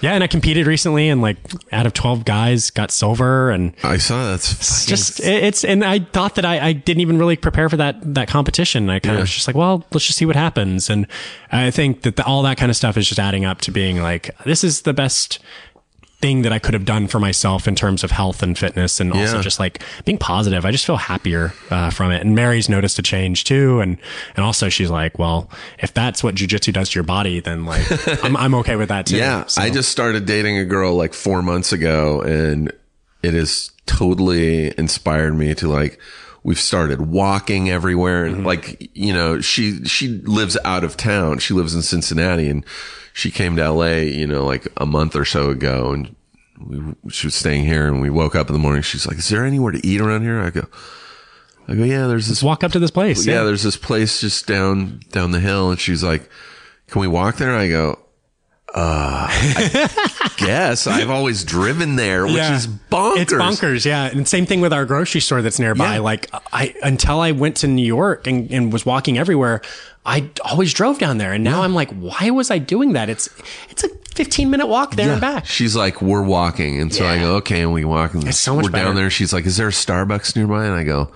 Yeah, and I competed recently, and like out of 12 guys, got silver, and I saw that's just it's and I thought that I, I didn't even really prepare for that that competition. I kind of was just like, well, let's just see what happens. And I think that the, all that kind of stuff is just adding up to being like, this is the best thing that I could have done for myself in terms of health and fitness, and also Yeah. just like being positive. I just feel happier uh, from it. And Mary's noticed a change too, and and also she's like, well, if that's what jujitsu does to your body, then like I'm I'm okay with that too. Yeah, So- I just started dating a girl like four months ago, and it has totally inspired me to like. We've started walking everywhere, and like you know, she she lives out of town. She lives in Cincinnati, and she came to L.A. You know, like a month or so ago, and we, she was staying here. And we woke up in the morning. She's like, "Is there anywhere to eat around here?" I go, "I go, yeah. There's this walk up to this place. yeah, there's this place just down down the hill, and she's like, "Can we walk there?" I go, "Uh, I guess I've always driven there, which Yeah. is bonkers." It's bonkers, yeah. And same thing with our grocery store that's nearby. Yeah. Like I until I went to New York and, and was walking everywhere, I always drove down there. And now I'm like, why was I doing that? It's it's a 15 minute walk there and back. She's like, "We're walking," and so I go, "Okay," and we walk. And It's so much We're down there. She's like, "Is there a Starbucks nearby?" And I go.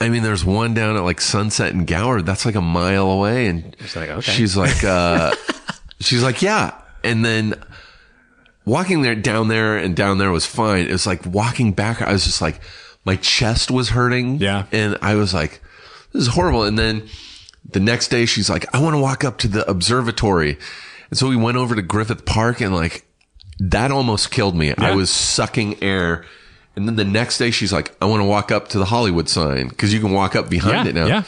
I mean, there's one down at like Sunset and Gower. That's like a mile away. And She's like, okay. she's like, uh, she's like, yeah. And then walking there down there and down there was fine. It was like walking back. I was just like, my chest was hurting. Yeah. And I was like, this is horrible. And then the next day she's like, I want to walk up to the observatory. And so we went over to Griffith Park and like, that almost killed me. I was sucking air. And then the next day she's like, I want to walk up to the Hollywood sign because you can walk up behind Yeah, it now. yeah.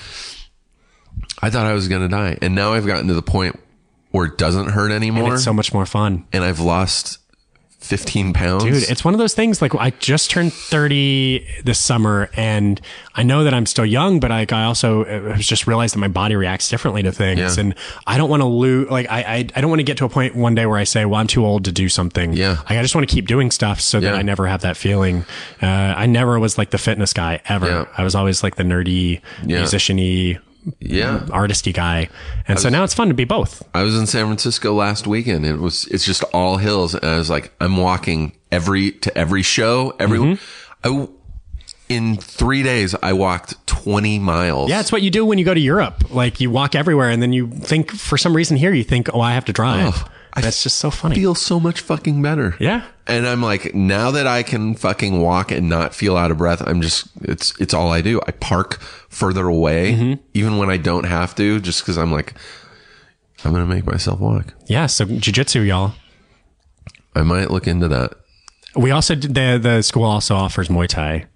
I thought I was going to die. And now I've gotten to the point where it doesn't hurt And anymore. it's so much more fun. and I've lost 15 pounds. Dude, it's one of those things like I just turned 30 this summer and I know that I'm still young, but like I also uh, just realized that my body reacts differently to things. Yeah. And I don't want to lose, like, I, I, I don't want to get to a point one day where I say, well, I'm too old to do something. Yeah. Like, I just want to keep doing stuff so that I never have that feeling. Uh, I never was like the fitness guy ever. Yeah. I was always like the nerdy, Yeah. musician-y, yeah. artisty guy. And so now it's fun to be both. I was in San Francisco last weekend. It was, it's just all hills. And I was like, I'm walking every, to every show, every, Mm-hmm. I in three days, I walked 20 miles. Yeah, it's what you do when you go to Europe. Like you walk everywhere and then you think for some reason here you think, oh, I have to drive. Oh, I That's just so funny. feel so much fucking better. Yeah. And I'm like, now that I can fucking walk and not feel out of breath, I'm just, it's, it's all I do. I park further away, Mm-hmm. even when I don't have to, just cause I'm like, I'm going to make myself walk. Yeah. So jujitsu, y'all. I might look into that. We also did- the the school also offers Muay Thai.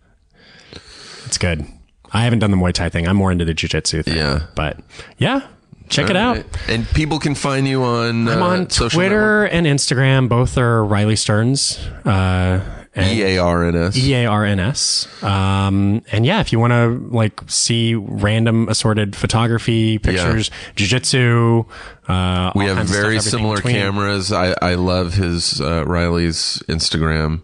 It's good. I haven't done the Muay Thai thing. I'm more into the jujitsu thing. Yeah. But yeah, check it out. And people can find you on, I'm uh, on social Twitter and Instagram. Both are Riley Stearns. Uh, E A R N S. E A R N S. Um, and yeah, if you want to like see random assorted photography, pictures, jujitsu, uh, We have stuff, very similar cameras. I, I love his, uh, Riley's Instagram.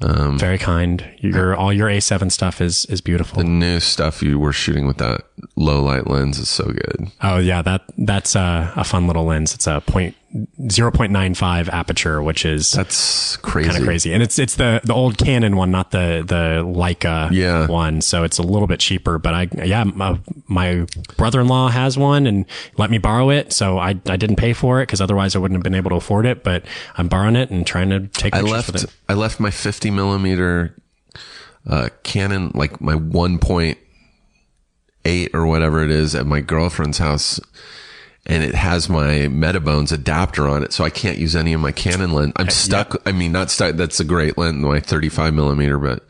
Um, Very kind. Your all your A7 stuff is is beautiful. The new stuff you were shooting with that low light lens is so good. Oh yeah, that that's a, a fun little lens. It's a point 0.95 aperture, which is That's crazy. kind of crazy. And it's it's the the old Canon one, not the the Leica Yeah. one. So it's a little bit cheaper. But I yeah, my, my brother in law has one and let me borrow it. So I I didn't pay for it because otherwise I wouldn't have been able to afford it. But I'm borrowing it and trying to take I left it. I left my 50 millimeter uh, Canon, like my 1.8 or whatever it is, at my girlfriend's house, and it has my Metabones adapter on it, so I can't use any of my Canon lens. I'm stuck. I mean, not stuck. That's a great lens, my 35 millimeter, but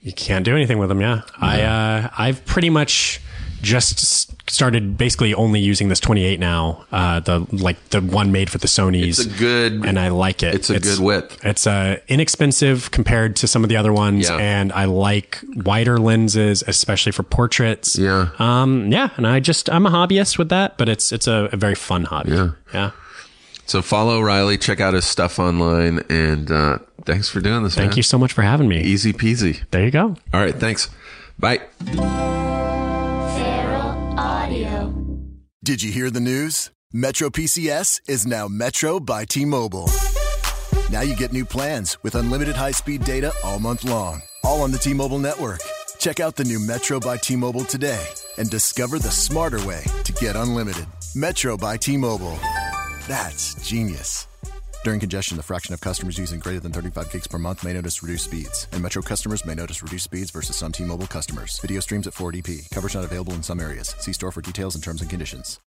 You can't do anything with them. Yeah, I uh, I've pretty much just started basically only using this 28 now. Uh, the like the one made for the Sony's. it's a good. and I like it. It's a good width. It's uh, inexpensive compared to some of the other ones, Yeah. and I like wider lenses, especially for portraits. Yeah. Um. Yeah, and I just I'm a hobbyist with that, but it's it's a, a very fun hobby. Yeah. Yeah. So follow Riley, check out his stuff online, and uh, thanks for doing this. Thank you so much for having me. Easy peasy. There you go. All right, thanks. Bye. Audio. Did you hear the news? Metro PCS is now Metro by T Mobile. Now you get new plans with unlimited high speed data all month long, all on the T Mobile network. Check out the new Metro by T Mobile today and discover the smarter way to get unlimited. Metro by T Mobile. That's genius. During congestion, the fraction of customers using greater than 35 gigs per month may notice reduced speeds, and Metro customers may notice reduced speeds versus some T Mobile customers. Video streams at 480p. Coverage not available in some areas. See store for details and terms and conditions.